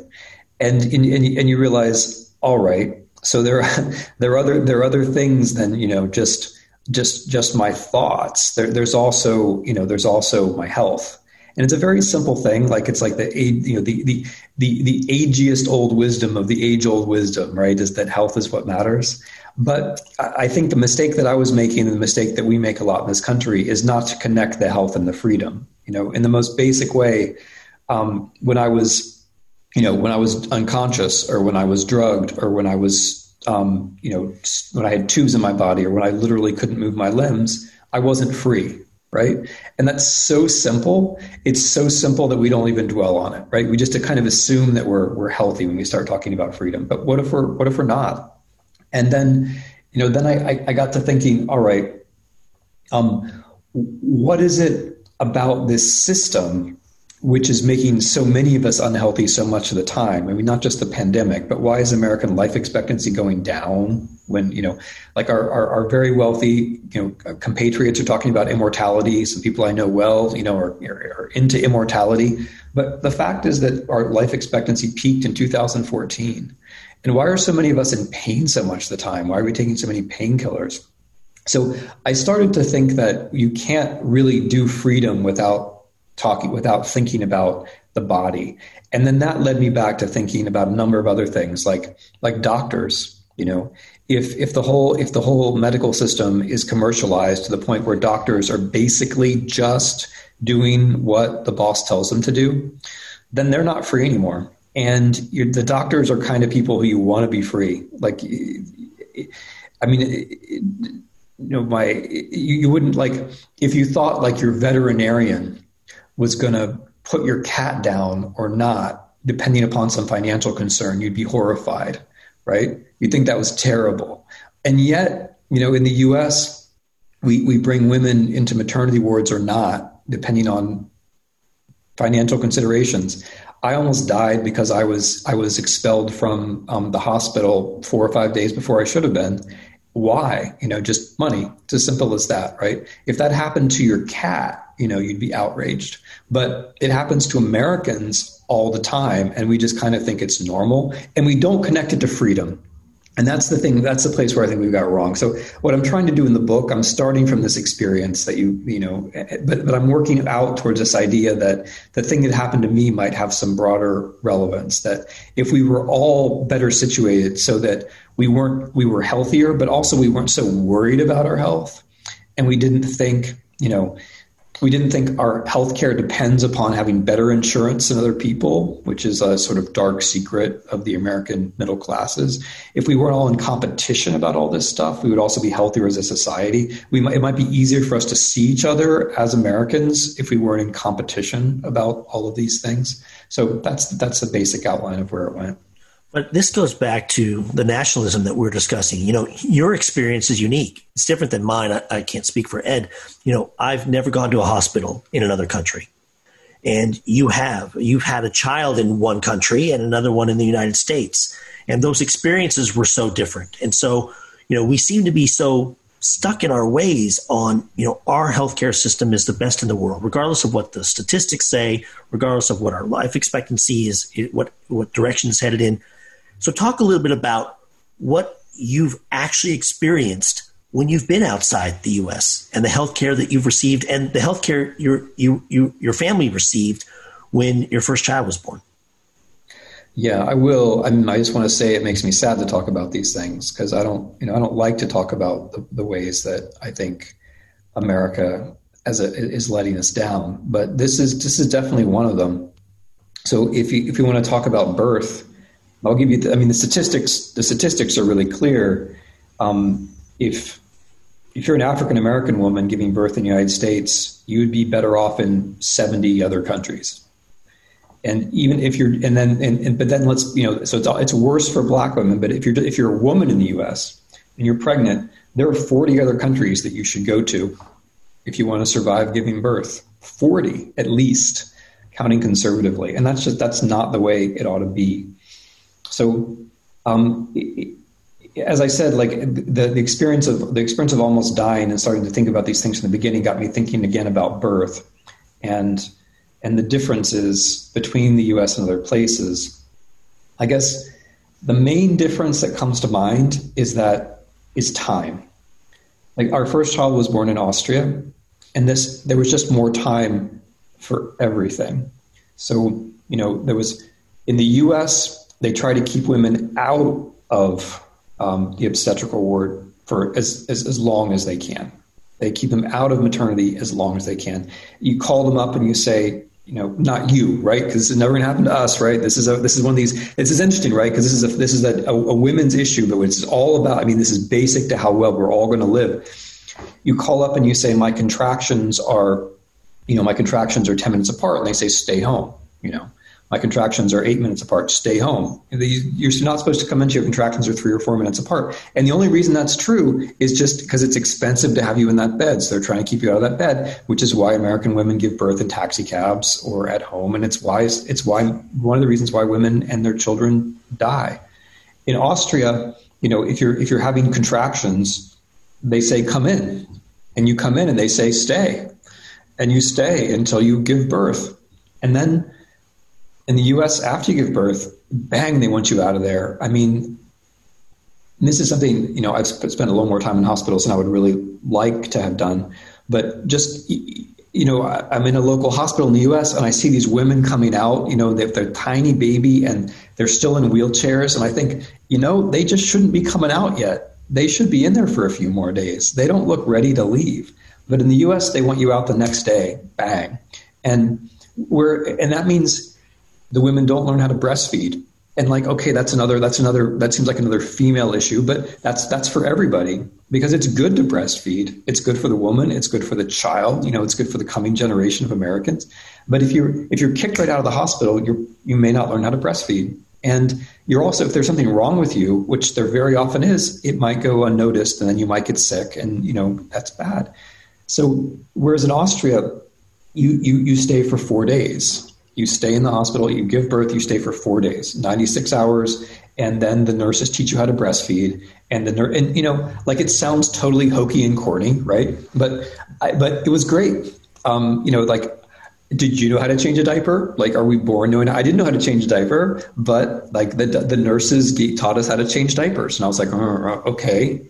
and, and and you realize all right so there are there are other there are other things than you know just just just my thoughts there, there's also you know there's also my health and it's a very simple thing. Like it's like the you know the the the the agiest old wisdom of the age old wisdom, right? Is that health is what matters. But I think the mistake that I was making, and the mistake that we make a lot in this country, is not to connect the health and the freedom. You know, in the most basic way, um, when I was, you know, when I was unconscious, or when I was drugged, or when I was, um, you know, when I had tubes in my body, or when I literally couldn't move my limbs, I wasn't free right? And that's so simple. It's so simple that we don't even dwell on it, right? We just kind of assume that we're we're healthy when we start talking about freedom. But what if we're what if we're not? And then, you know, then I, I, got to thinking, all right, um, what is it about this system which is making so many of us unhealthy so much of the time. I mean, not just the pandemic, but why is American life expectancy going down when, you know, like our, our, our very wealthy, you know, compatriots are talking about immortality. Some people I know well, you know, are, are into immortality. But the fact is that our life expectancy peaked in 2014. And why are so many of us in pain so much of the time? Why are we taking so many painkillers? So I started to think that you can't really do freedom without talking without thinking about the body and then that led me back to thinking about a number of other things like like doctors you know if if the whole if the whole medical system is commercialized to the point where doctors are basically just doing what the boss tells them to do then they're not free anymore and the doctors are kind of people who you want to be free like i mean you know my you, wouldn't like if you thought like your veterinarian was going to put your cat down or not, depending upon some financial concern, you'd be horrified, right? You'd think that was terrible. And yet, you know, in the US, we, we bring women into maternity wards or not, depending on financial considerations. I almost died because I was I was expelled from um, the hospital four or five days before I should have been. Why? You know, just money. It's as simple as that, right? If that happened to your cat, you know, you'd be outraged. But it happens to Americans all the time, and we just kind of think it's normal, and we don't connect it to freedom. And that's the thing. That's the place where I think we've got wrong. So what I'm trying to do in the book, I'm starting from this experience that you, you know, but but I'm working out towards this idea that the thing that happened to me might have some broader relevance. That if we were all better situated, so that we weren't we were healthier, but also we weren't so worried about our health, and we didn't think, you know, we didn't think our healthcare depends upon having better insurance than other people, which is a sort of dark secret of the American middle classes. If we weren't all in competition about all this stuff, we would also be healthier as a society. We might, it might be easier for us to see each other as Americans if we weren't in competition about all of these things. So that's that's the basic outline of where it went.
But this goes back to the nationalism that we're discussing. You know, your experience is unique. It's different than mine. I, I, can't speak for Ed. You know, I've never gone to a hospital in another country. and you have you've had a child in one country and another one in the United States, and those experiences were so different. And so, you know, we seem to be so stuck in our ways on you know our healthcare system is the best in the world regardless of what the statistics say regardless of what our life expectancy is what what direction is headed in so talk a little bit about what you've actually experienced when you've been outside the US and the healthcare that you've received and the healthcare your you, you your family received when your first child was born
yeah, I will. I mean, I just want to say it makes me sad to talk about these things because I don't, you know, I don't like to talk about the, the ways that I think America as a, is letting us down. But this is this is definitely one of them. So if you if you want to talk about birth, I'll give you. The, I mean, the statistics the statistics are really clear. Um, if if you're an African American woman giving birth in the United States, you would be better off in 70 other countries and even if you're and then and, and, but then let's you know so it's it's worse for black women but if you're if you're a woman in the US and you're pregnant there are 40 other countries that you should go to if you want to survive giving birth 40 at least counting conservatively and that's just that's not the way it ought to be so um, as I said, like the, the experience of the experience of almost dying and starting to think about these things from the beginning got me thinking again about birth. And and the differences between the US and other places, I guess the main difference that comes to mind is that is time. Like our first child was born in Austria, and this there was just more time for everything. So, you know, there was in the US, they try to keep women out of um, the obstetrical ward for as, as, as long as they can. They keep them out of maternity as long as they can. You call them up and you say, you know, not you, right? Because this is never going to happen to us, right? This is a, this is one of these. This is interesting, right? Because this is a, this is a, a, a women's issue, but it's all about. I mean, this is basic to how well we're all going to live. You call up and you say, my contractions are, you know, my contractions are ten minutes apart, and they say, stay home. You know, my contractions are eight minutes apart. Stay home. You're not supposed to come into your contractions are three or four minutes apart. And the only reason that's true is just because it's expensive to have you in that bed. So they're trying to keep you out of that bed, which is why American women give birth in taxi cabs or at home. And it's why it's why one of the reasons why women and their children die. In Austria, you know, if you're if you're having contractions, they say come in, and you come in and they say stay, and you stay until you give birth, and then in the US, after you give birth, bang, they want you out of there. I mean, this is something, you know, I've spent a little more time in hospitals than I would really like to have done. But just, you know, I'm in a local hospital in the US and I see these women coming out, you know, they have their tiny baby and they're still in wheelchairs. And I think, you know, they just shouldn't be coming out yet. They should be in there for a few more days. They don't look ready to leave. But in the US, they want you out the next day, bang. And we're, and that means, the women don't learn how to breastfeed. And like okay that's another that's another that seems like another female issue but that's that's for everybody. Because it's good to breastfeed. It's good for the woman. It's good for the child. You know it's good for the coming generation of americans. But if you're if you're kicked right out of the hospital you you may not learn how to breastfeed. And you're also if there's something wrong with you which there very often is it might go unnoticed and then you might get sick and you know that's bad. So whereas in austria you you, you stay for four days you stay in the hospital, you give birth, you stay for four days, 96 hours, and then the nurses teach you how to breastfeed. And the nurse, and you know, like it sounds totally hokey and corny, right? But, I, but it was great. Um, you know, like, did you know how to change a diaper? Like, are we born knowing? I didn't know how to change a diaper, but like the the nurses taught us how to change diapers, and I was like, oh, okay.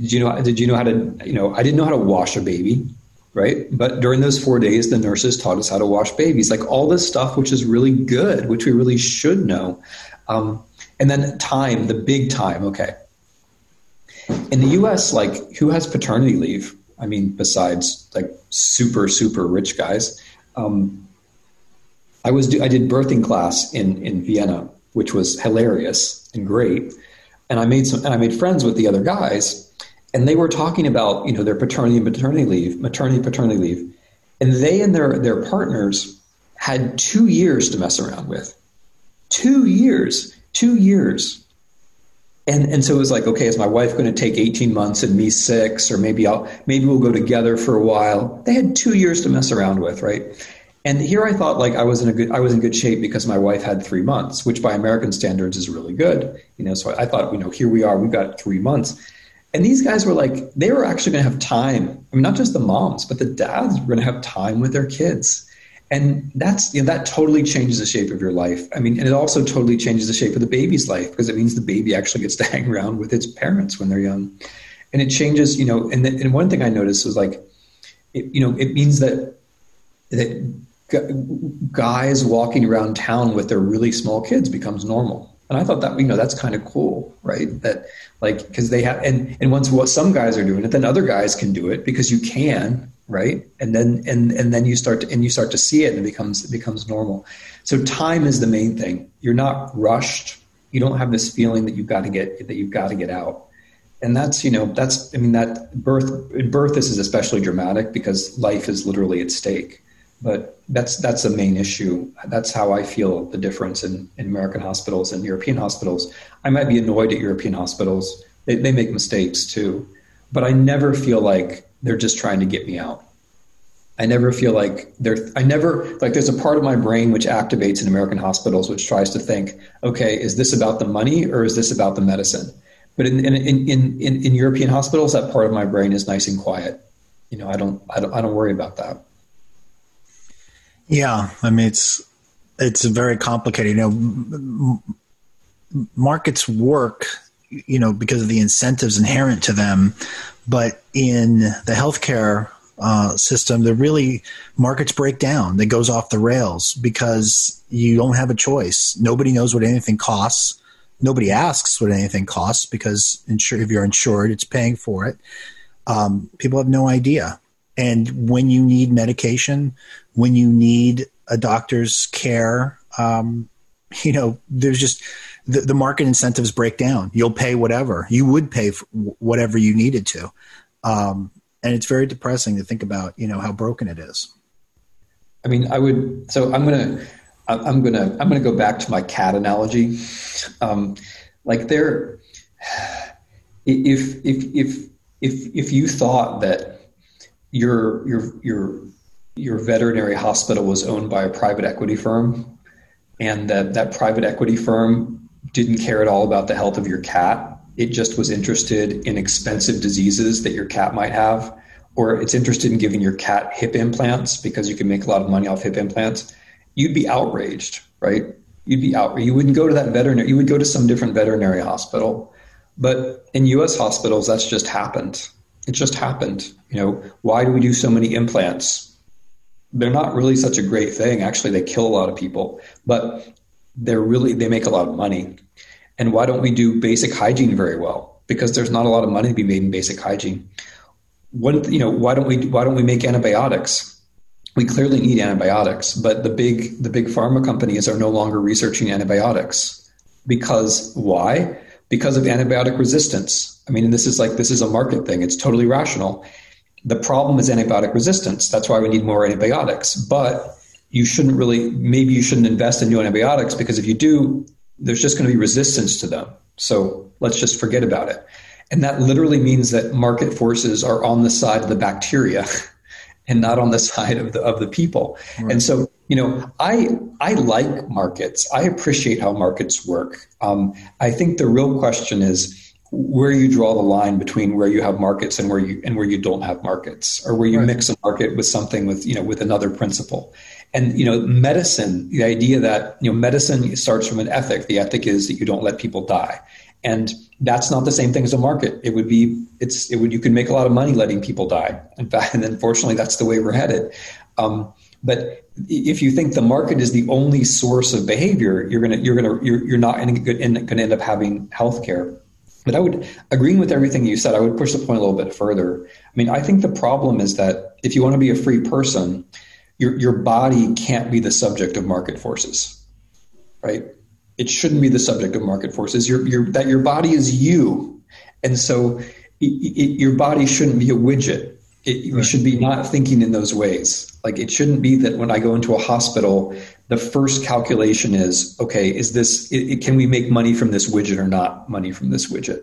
Did you know? Did you know how to? You know, I didn't know how to wash a baby right? But during those four days, the nurses taught us how to wash babies, like all this stuff, which is really good, which we really should know. Um, and then time, the big time, okay. In the US, like who has paternity leave? I mean, besides like super, super rich guys. Um, I was I did birthing class in in Vienna, which was hilarious and great. And I made some and I made friends with the other guys and they were talking about you know their paternity and maternity leave, maternity paternity leave, and they and their their partners had two years to mess around with, two years, two years, and and so it was like, okay, is my wife going to take eighteen months and me six, or maybe I'll maybe we'll go together for a while. They had two years to mess around with, right? And here I thought like I was in a good I was in good shape because my wife had three months, which by American standards is really good. You know, so I thought, you know, here we are, we've got three months. And these guys were like, they were actually going to have time. I mean, not just the moms, but the dads were going to have time with their kids. And that's, you know, that totally changes the shape of your life. I mean, and it also totally changes the shape of the baby's life because it means the baby actually gets to hang around with its parents when they're young. And it changes, you know, and, the, and one thing I noticed was like, it, you know, it means that, that guys walking around town with their really small kids becomes normal and I thought that, you know, that's kind of cool, right? That like, because they have, and, and once what some guys are doing it, then other guys can do it because you can, right? And then, and, and then you start to, and you start to see it and it becomes, it becomes normal. So time is the main thing. You're not rushed. You don't have this feeling that you've got to get, that you've got to get out. And that's, you know, that's, I mean, that birth, in birth, this is especially dramatic because life is literally at stake but that's that's the main issue. That's how I feel the difference in, in American hospitals and European hospitals. I might be annoyed at European hospitals. They, they make mistakes too, but I never feel like they're just trying to get me out. I never feel like they're. I never like. There's a part of my brain which activates in American hospitals, which tries to think, okay, is this about the money or is this about the medicine? But in in in in, in European hospitals, that part of my brain is nice and quiet. You know, I don't I don't I don't worry about that.
Yeah, I mean it's it's very complicated. You know, markets work, you know, because of the incentives inherent to them, but in the healthcare uh, system, the really markets break down. That goes off the rails because you don't have a choice. Nobody knows what anything costs. Nobody asks what anything costs because insure, if you're insured, it's paying for it. Um, people have no idea. And when you need medication, when you need a doctor's care, um, you know, there's just the, the, market incentives break down. You'll pay whatever you would pay for whatever you needed to, um, and it's very depressing to think about. You know how broken it is.
I mean, I would. So I'm gonna, I'm gonna, I'm gonna go back to my cat analogy. Um, like there, if if if if if you thought that your your your your veterinary hospital was owned by a private equity firm and that that private equity firm didn't care at all about the health of your cat. It just was interested in expensive diseases that your cat might have or it's interested in giving your cat hip implants because you can make a lot of money off hip implants. You'd be outraged right? You'd be out you wouldn't go to that veterinary you would go to some different veterinary hospital. But in us hospitals that's just happened it just happened. You know, why do we do so many implants? They're not really such a great thing. Actually, they kill a lot of people, but they're really they make a lot of money. And why don't we do basic hygiene very well? Because there's not a lot of money to be made in basic hygiene. What you know, why don't we why don't we make antibiotics? We clearly need antibiotics, but the big the big pharma companies are no longer researching antibiotics. Because why? Because of antibiotic resistance I mean, this is like this is a market thing. It's totally rational. The problem is antibiotic resistance. That's why we need more antibiotics. But you shouldn't really maybe you shouldn't invest in new antibiotics because if you do, there's just going to be resistance to them. So let's just forget about it. And that literally means that market forces are on the side of the bacteria and not on the side of the of the people. Right. And so, you know, I I like markets. I appreciate how markets work. Um, I think the real question is where you draw the line between where you have markets and where you and where you don't have markets or where you right. mix a market with something with you know with another principle. And you know medicine the idea that you know medicine starts from an ethic. The ethic is that you don't let people die. And that's not the same thing as a market. It would be it's it would you can make a lot of money letting people die. In fact and unfortunately that's the way we're headed. Um, but if you think the market is the only source of behavior you're gonna you're gonna you're, you're not gonna, gonna end up having healthcare but I would, agreeing with everything you said, I would push the point a little bit further. I mean, I think the problem is that if you want to be a free person, your, your body can't be the subject of market forces, right? It shouldn't be the subject of market forces. Your, your, that your body is you. And so it, it, your body shouldn't be a widget. It, right. We should be not thinking in those ways. Like it shouldn't be that when I go into a hospital, the first calculation is okay is this it, can we make money from this widget or not money from this widget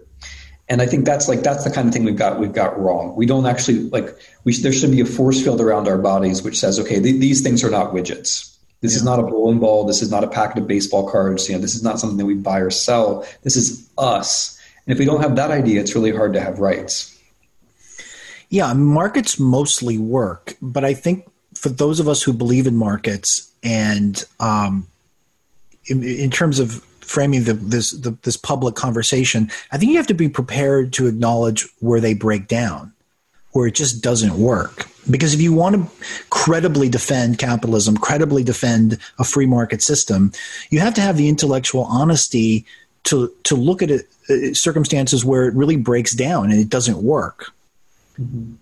and I think that's like that's the kind of thing we've got we've got wrong. We don't actually like we there should be a force field around our bodies which says, okay, th- these things are not widgets. This yeah. is not a bowling ball. This is not a packet of baseball cards. You know, this is not something that we buy or sell. This is us. And if we don't have that idea, it's really hard to have rights.
Yeah, markets mostly work, but I think for those of us who believe in markets and um, in, in terms of framing the, this the, this public conversation, I think you have to be prepared to acknowledge where they break down, where it just doesn't work. Because if you want to credibly defend capitalism, credibly defend a free market system, you have to have the intellectual honesty to to look at it, uh, circumstances where it really breaks down and it doesn't work.
Mm-hmm.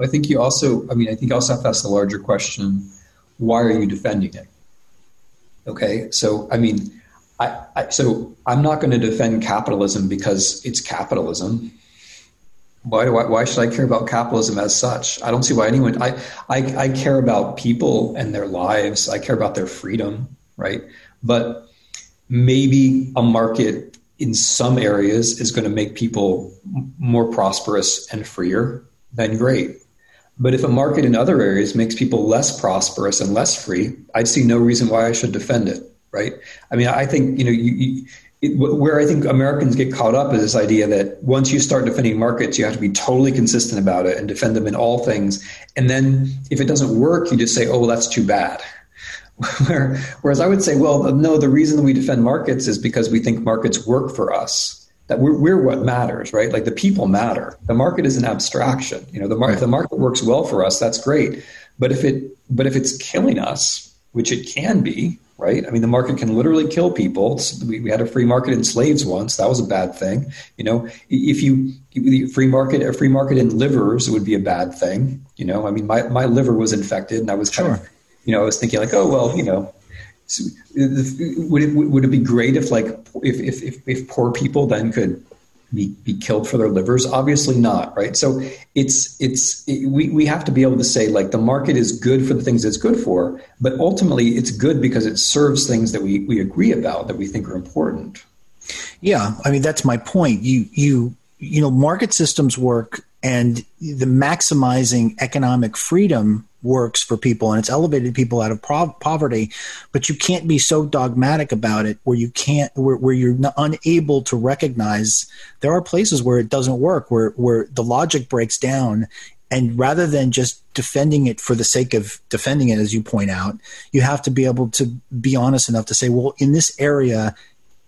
I think you also, I mean, I think you also have to ask the larger question: Why are you defending it? Okay, so I mean, I, I, so I'm not going to defend capitalism because it's capitalism. Why, why, why should I care about capitalism as such? I don't see why anyone. I, I I care about people and their lives. I care about their freedom, right? But maybe a market in some areas is going to make people more prosperous and freer. Then great. But if a market in other areas makes people less prosperous and less free, I'd see no reason why I should defend it right? I mean, I think you know you, you, it, where I think Americans get caught up is this idea that once you start defending markets, you have to be totally consistent about it and defend them in all things. And then if it doesn't work, you just say, "Oh, well, that's too bad." Whereas I would say, well, no, the reason we defend markets is because we think markets work for us. That we're, we're what matters, right? Like the people matter. The market is an abstraction. You know, the, mar- right. the market works well for us. That's great. But if it, but if it's killing us, which it can be, right? I mean, the market can literally kill people. We, we, had a free market in slaves once. That was a bad thing. You know, if you free market a free market in livers would be a bad thing. You know, I mean, my, my liver was infected, and I was kind sure. of, you know, I was thinking like, oh well, you know, would it would it be great if like if if if, poor people then could be, be killed for their livers? Obviously not, right? So it's it's it, we we have to be able to say like the market is good for the things it's good for, but ultimately it's good because it serves things that we we agree about that we think are important.
Yeah, I mean that's my point. You you you know market systems work and the maximizing economic freedom works for people and it's elevated people out of poverty. But you can't be so dogmatic about it where you can't where, where you're unable to recognize there are places where it doesn't work where where the logic breaks down. And rather than just defending it for the sake of defending it as you point out you have to be able to be honest enough to say well in this area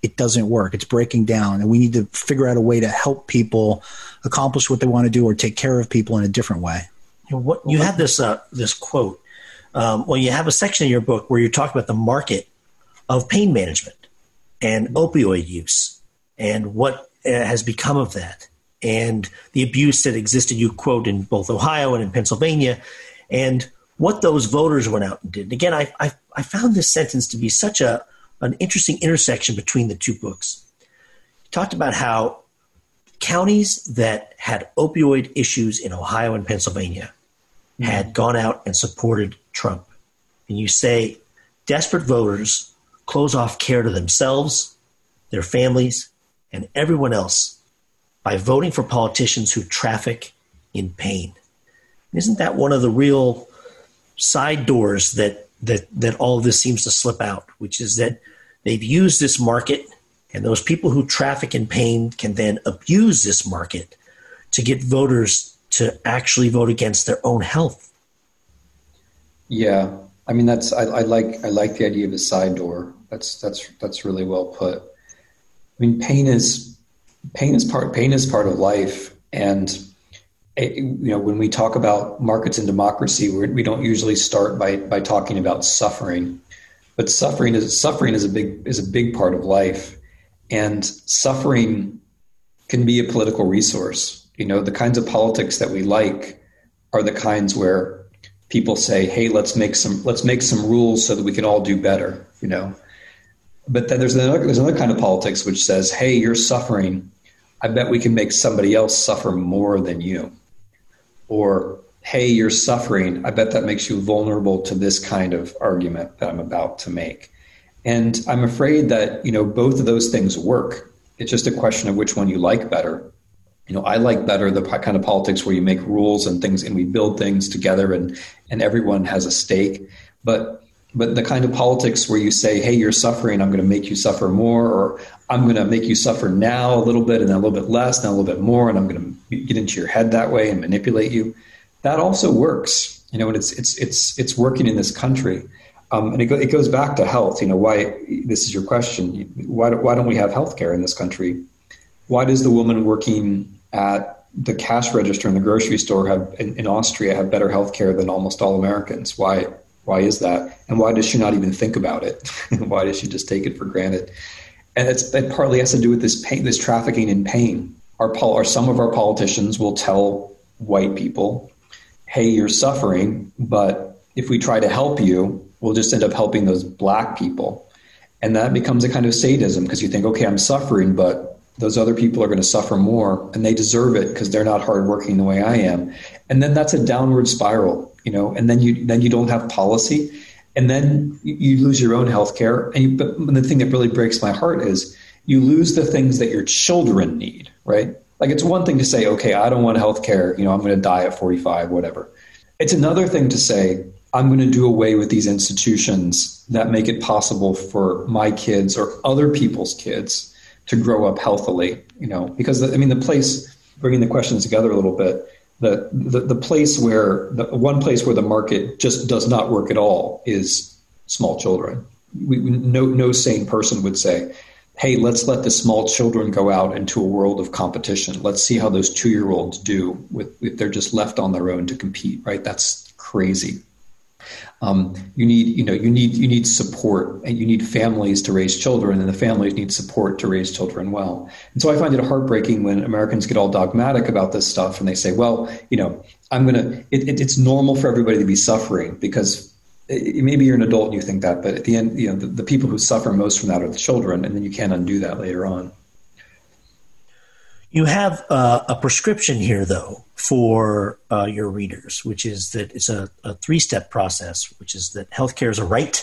it doesn't work it's breaking down and we need to figure out a way to help people accomplish what they want to do or take care of people in a different way
what, you had this uh, this quote. Um, well, you have a section in your book where you talk about the market of pain management and opioid use and what uh, has become of that and the abuse that existed. You quote in both Ohio and in Pennsylvania, and what those voters went out and did. Again, I, I, I found this sentence to be such a an interesting intersection between the two books. He talked about how counties that had opioid issues in Ohio and Pennsylvania hmm. had gone out and supported Trump. And you say desperate voters close off care to themselves, their families, and everyone else by voting for politicians who traffic in pain. Isn't that one of the real side doors that that that all this seems to slip out, which is that they've used this market and those people who traffic in pain can then abuse this market to get voters to actually vote against their own health.
Yeah, I mean that's I, I like I like the idea of a side door. That's that's that's really well put. I mean, pain is pain is part pain is part of life, and you know when we talk about markets and democracy, we're, we do not usually start by by talking about suffering, but suffering is suffering is a big is a big part of life, and suffering can be a political resource you know, the kinds of politics that we like are the kinds where people say, "Hey, let's make some let's make some rules so that we can all do better." You know, but then there's another there's another kind of politics which says, "Hey, you're suffering. I bet we can make somebody else suffer more than you," or "Hey, you're suffering. I bet that makes you vulnerable to this kind of argument that I'm about to make." And I'm afraid that you know both of those things work. It's just a question of which one you like better You know, I like better the kind of politics where you make rules and things and we build things together and, and everyone has a stake. But but the kind of politics where you say, hey, you're suffering, I'm going to make you suffer more, or I'm going to make you suffer now a little bit and then a little bit less, and a little bit more, and I'm going to get into your head that way and manipulate you. That also works, you know, and it's it's it's it's working in this country. Um, and it, go, it goes back to health. You know, why this is your question. Why, why don't we have health care in this country? Why does the woman working at the cash register in the grocery store have in, in Austria have better health care than almost all Americans? Why why is that? And why does she not even think about it? why does she just take it for granted? And it's, it partly has to do with this pain, this trafficking in pain. Our, or some of our politicians will tell white people, "Hey, you're suffering, but if we try to help you, we'll just end up helping those black people." And that becomes a kind of sadism because you think, "Okay, I'm suffering, but those other people are going to suffer more, and they deserve it because they're not hardworking the way I am." And then that's a downward spiral you know, and then you then you don't have policy, and then you lose your own health care. And you, but the thing that really breaks my heart is you lose the things that your children need, right? Like it's one thing to say, okay, I don't want health care, you know, I'm going to die at 45, whatever. It's another thing to say, I'm going to do away with these institutions that make it possible for my kids or other people's kids to grow up healthily, you know, because I mean, the place, bringing the questions together a little bit, the, the, the place where the one place where the market just does not work at all is small children. We, no, no sane person would say, hey, let's let the small children go out into a world of competition. Let's see how those two year olds do with, if they're just left on their own to compete, right? That's crazy. Um, you need, you know, you need you need support, and you need families to raise children, and the families need support to raise children well. And so I find it heartbreaking when Americans get all dogmatic about this stuff, and they say, "Well, you know, I'm to." It, it, it's normal for everybody to be suffering because it, maybe you're an adult and you think that, but at the end, you know, the, the people who suffer most from that are the children, and then you can't undo that later on.
You have uh, a prescription here, though, for uh, your readers, which is that it's a, a three step process, which is that healthcare is a right,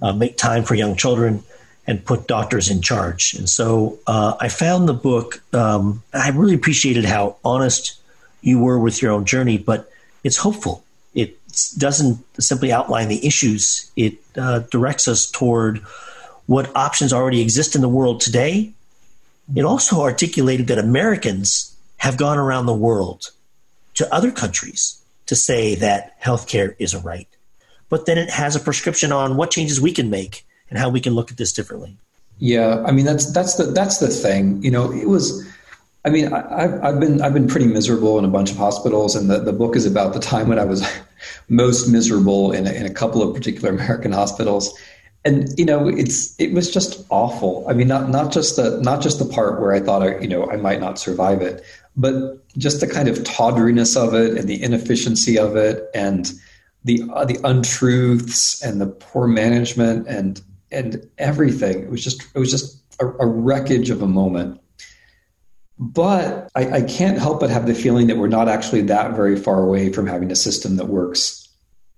uh, make time for young children, and put doctors in charge. And so uh, I found the book, um, I really appreciated how honest you were with your own journey, but it's hopeful. It doesn't simply outline the issues, it uh, directs us toward what options already exist in the world today it also articulated that Americans have gone around the world to other countries to say that healthcare is a right. But then it has a prescription on what changes we can make and how we can look at this differently.
Yeah, I mean that's that's the that's the thing. You know, it was. I mean, I, have I've been I've been pretty miserable in a bunch of hospitals, and the, the book is about the time when I was most miserable in a, in a couple of particular American hospitals and you know it's it was just awful. I mean not not just the not just the part where i thought i you know i might not survive it but just the kind of tawdriness of it and the inefficiency of it and the uh, the untruths and the poor management and and everything. It was just it was just a, a wreckage of a moment. But I, I can't help but have the feeling that we're not actually that very far away from having a system that works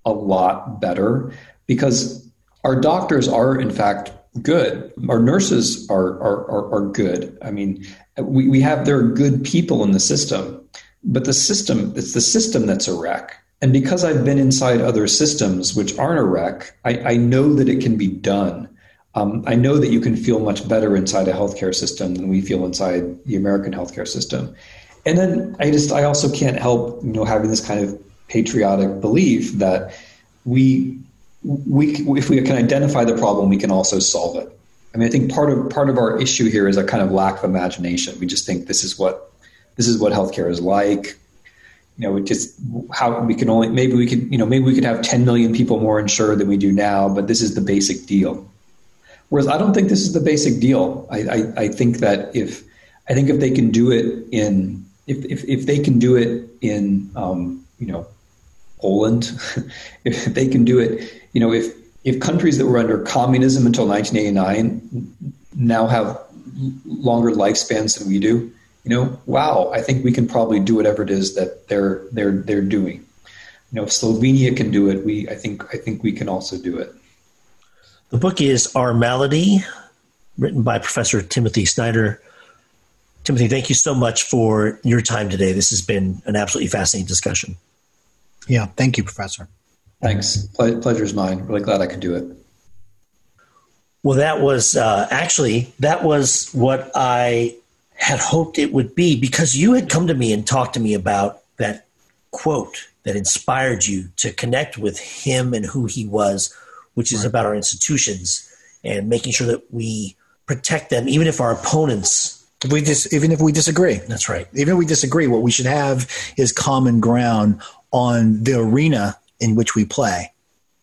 a lot better because our doctors are, in fact, good. Our nurses are, are, are, are good. I mean, we, we have, there are good people in the system, but the system, it's the system that's a wreck. And because I've been inside other systems which aren't a wreck, I, I know that it can be done. Um, I know that you can feel much better inside a healthcare system than we feel inside the American healthcare system. And then I just, I also can't help, you know, having this kind of patriotic belief that we we, if we can identify the problem, we can also solve it. I mean, I think part of part of our issue here is a kind of lack of imagination. We just think this is what this is what healthcare is like. You know, just how we can only maybe we could you know maybe we could have 10 million people more insured than we do now, but this is the basic deal. Whereas I don't think this is the basic deal. I, I, I think that if I think if they can do it in if if, if they can do it in um, you know Poland, if they can do it you know, if if countries that were under communism until 1989 now have longer lifespans than we do, you know, wow, I think we can probably do whatever it is that they're they're they're doing. You know, if Slovenia can do it, we I think I think we can also do it.
The book is Our Malady, written by Professor Timothy Snyder. Timothy, thank you so much for your time today. This has been an absolutely fascinating discussion.
Yeah, thank you, Professor.
Thanks. Ple- pleasure's mine. Really glad I could do it.
Well, that was uh, actually that was what I had hoped it would be because you had come to me and talked to me about that quote that inspired you to connect with him and who he was, which is right. about our institutions and making sure that we protect them, even if our opponents.
If we dis- even if we disagree.
That's right.
Even if we disagree, what we should have is common ground on the arena in which we play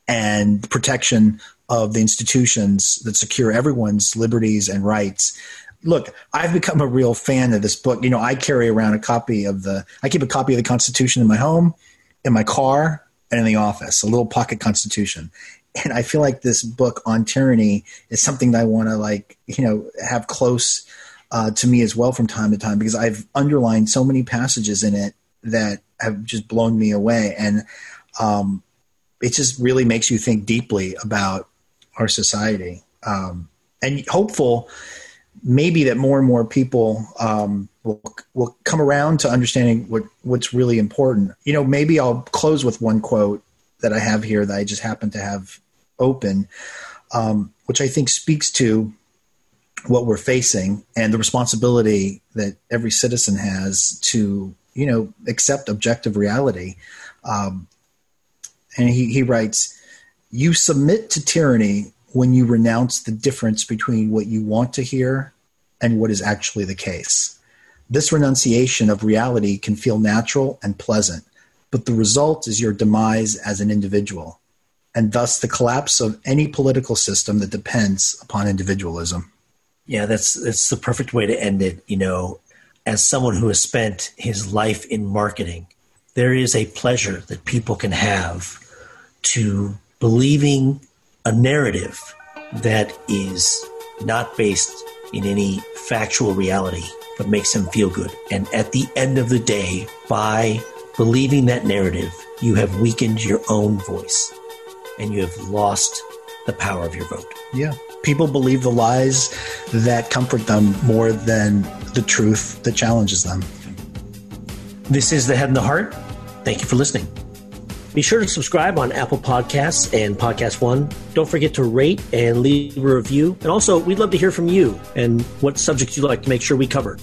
and protection of the institutions that secure everyone's liberties and rights. Look, I've become a real fan of this book. You know, I carry around a copy of the, I keep a copy of the Constitution in my home, in my car, and in the office, a little pocket Constitution. And I feel like this book on tyranny is something that I want to, like, you know, have close uh, to me as well from time to time because I've underlined so many passages in it that have just blown me away. And um, it just really makes you think deeply about our society. Um, and hopeful maybe that more and more people um, will will come around to understanding what what's really important. You know, maybe I'll close with one quote that I have here that I just happen to have open, um, which I think speaks to what we're facing and the responsibility that every citizen has to you know accept objective reality. Um, and he, he writes, "You submit to tyranny when you renounce the difference between what you want to hear and what is actually the case. This renunciation of reality can feel natural and pleasant, but the result is your demise as an individual, and thus the collapse of any political system that depends upon individualism.
Yeah, that's that's the perfect way to end it. You know, as someone who has spent his life in marketing, there is a pleasure that people can have to believing a narrative that is not based in any factual reality, but makes them feel good. And at the end of the day, by believing that narrative, you have weakened your own voice and you have lost the power of your vote.
Yeah. People believe the lies that comfort them more than the truth that challenges them.
This is The Head and the Heart. Thank you for listening. Be sure to subscribe on Apple Podcasts and Podcast One. Don't forget to rate and leave a review. And also, we'd love to hear from you and what subjects you'd like to make sure we cover.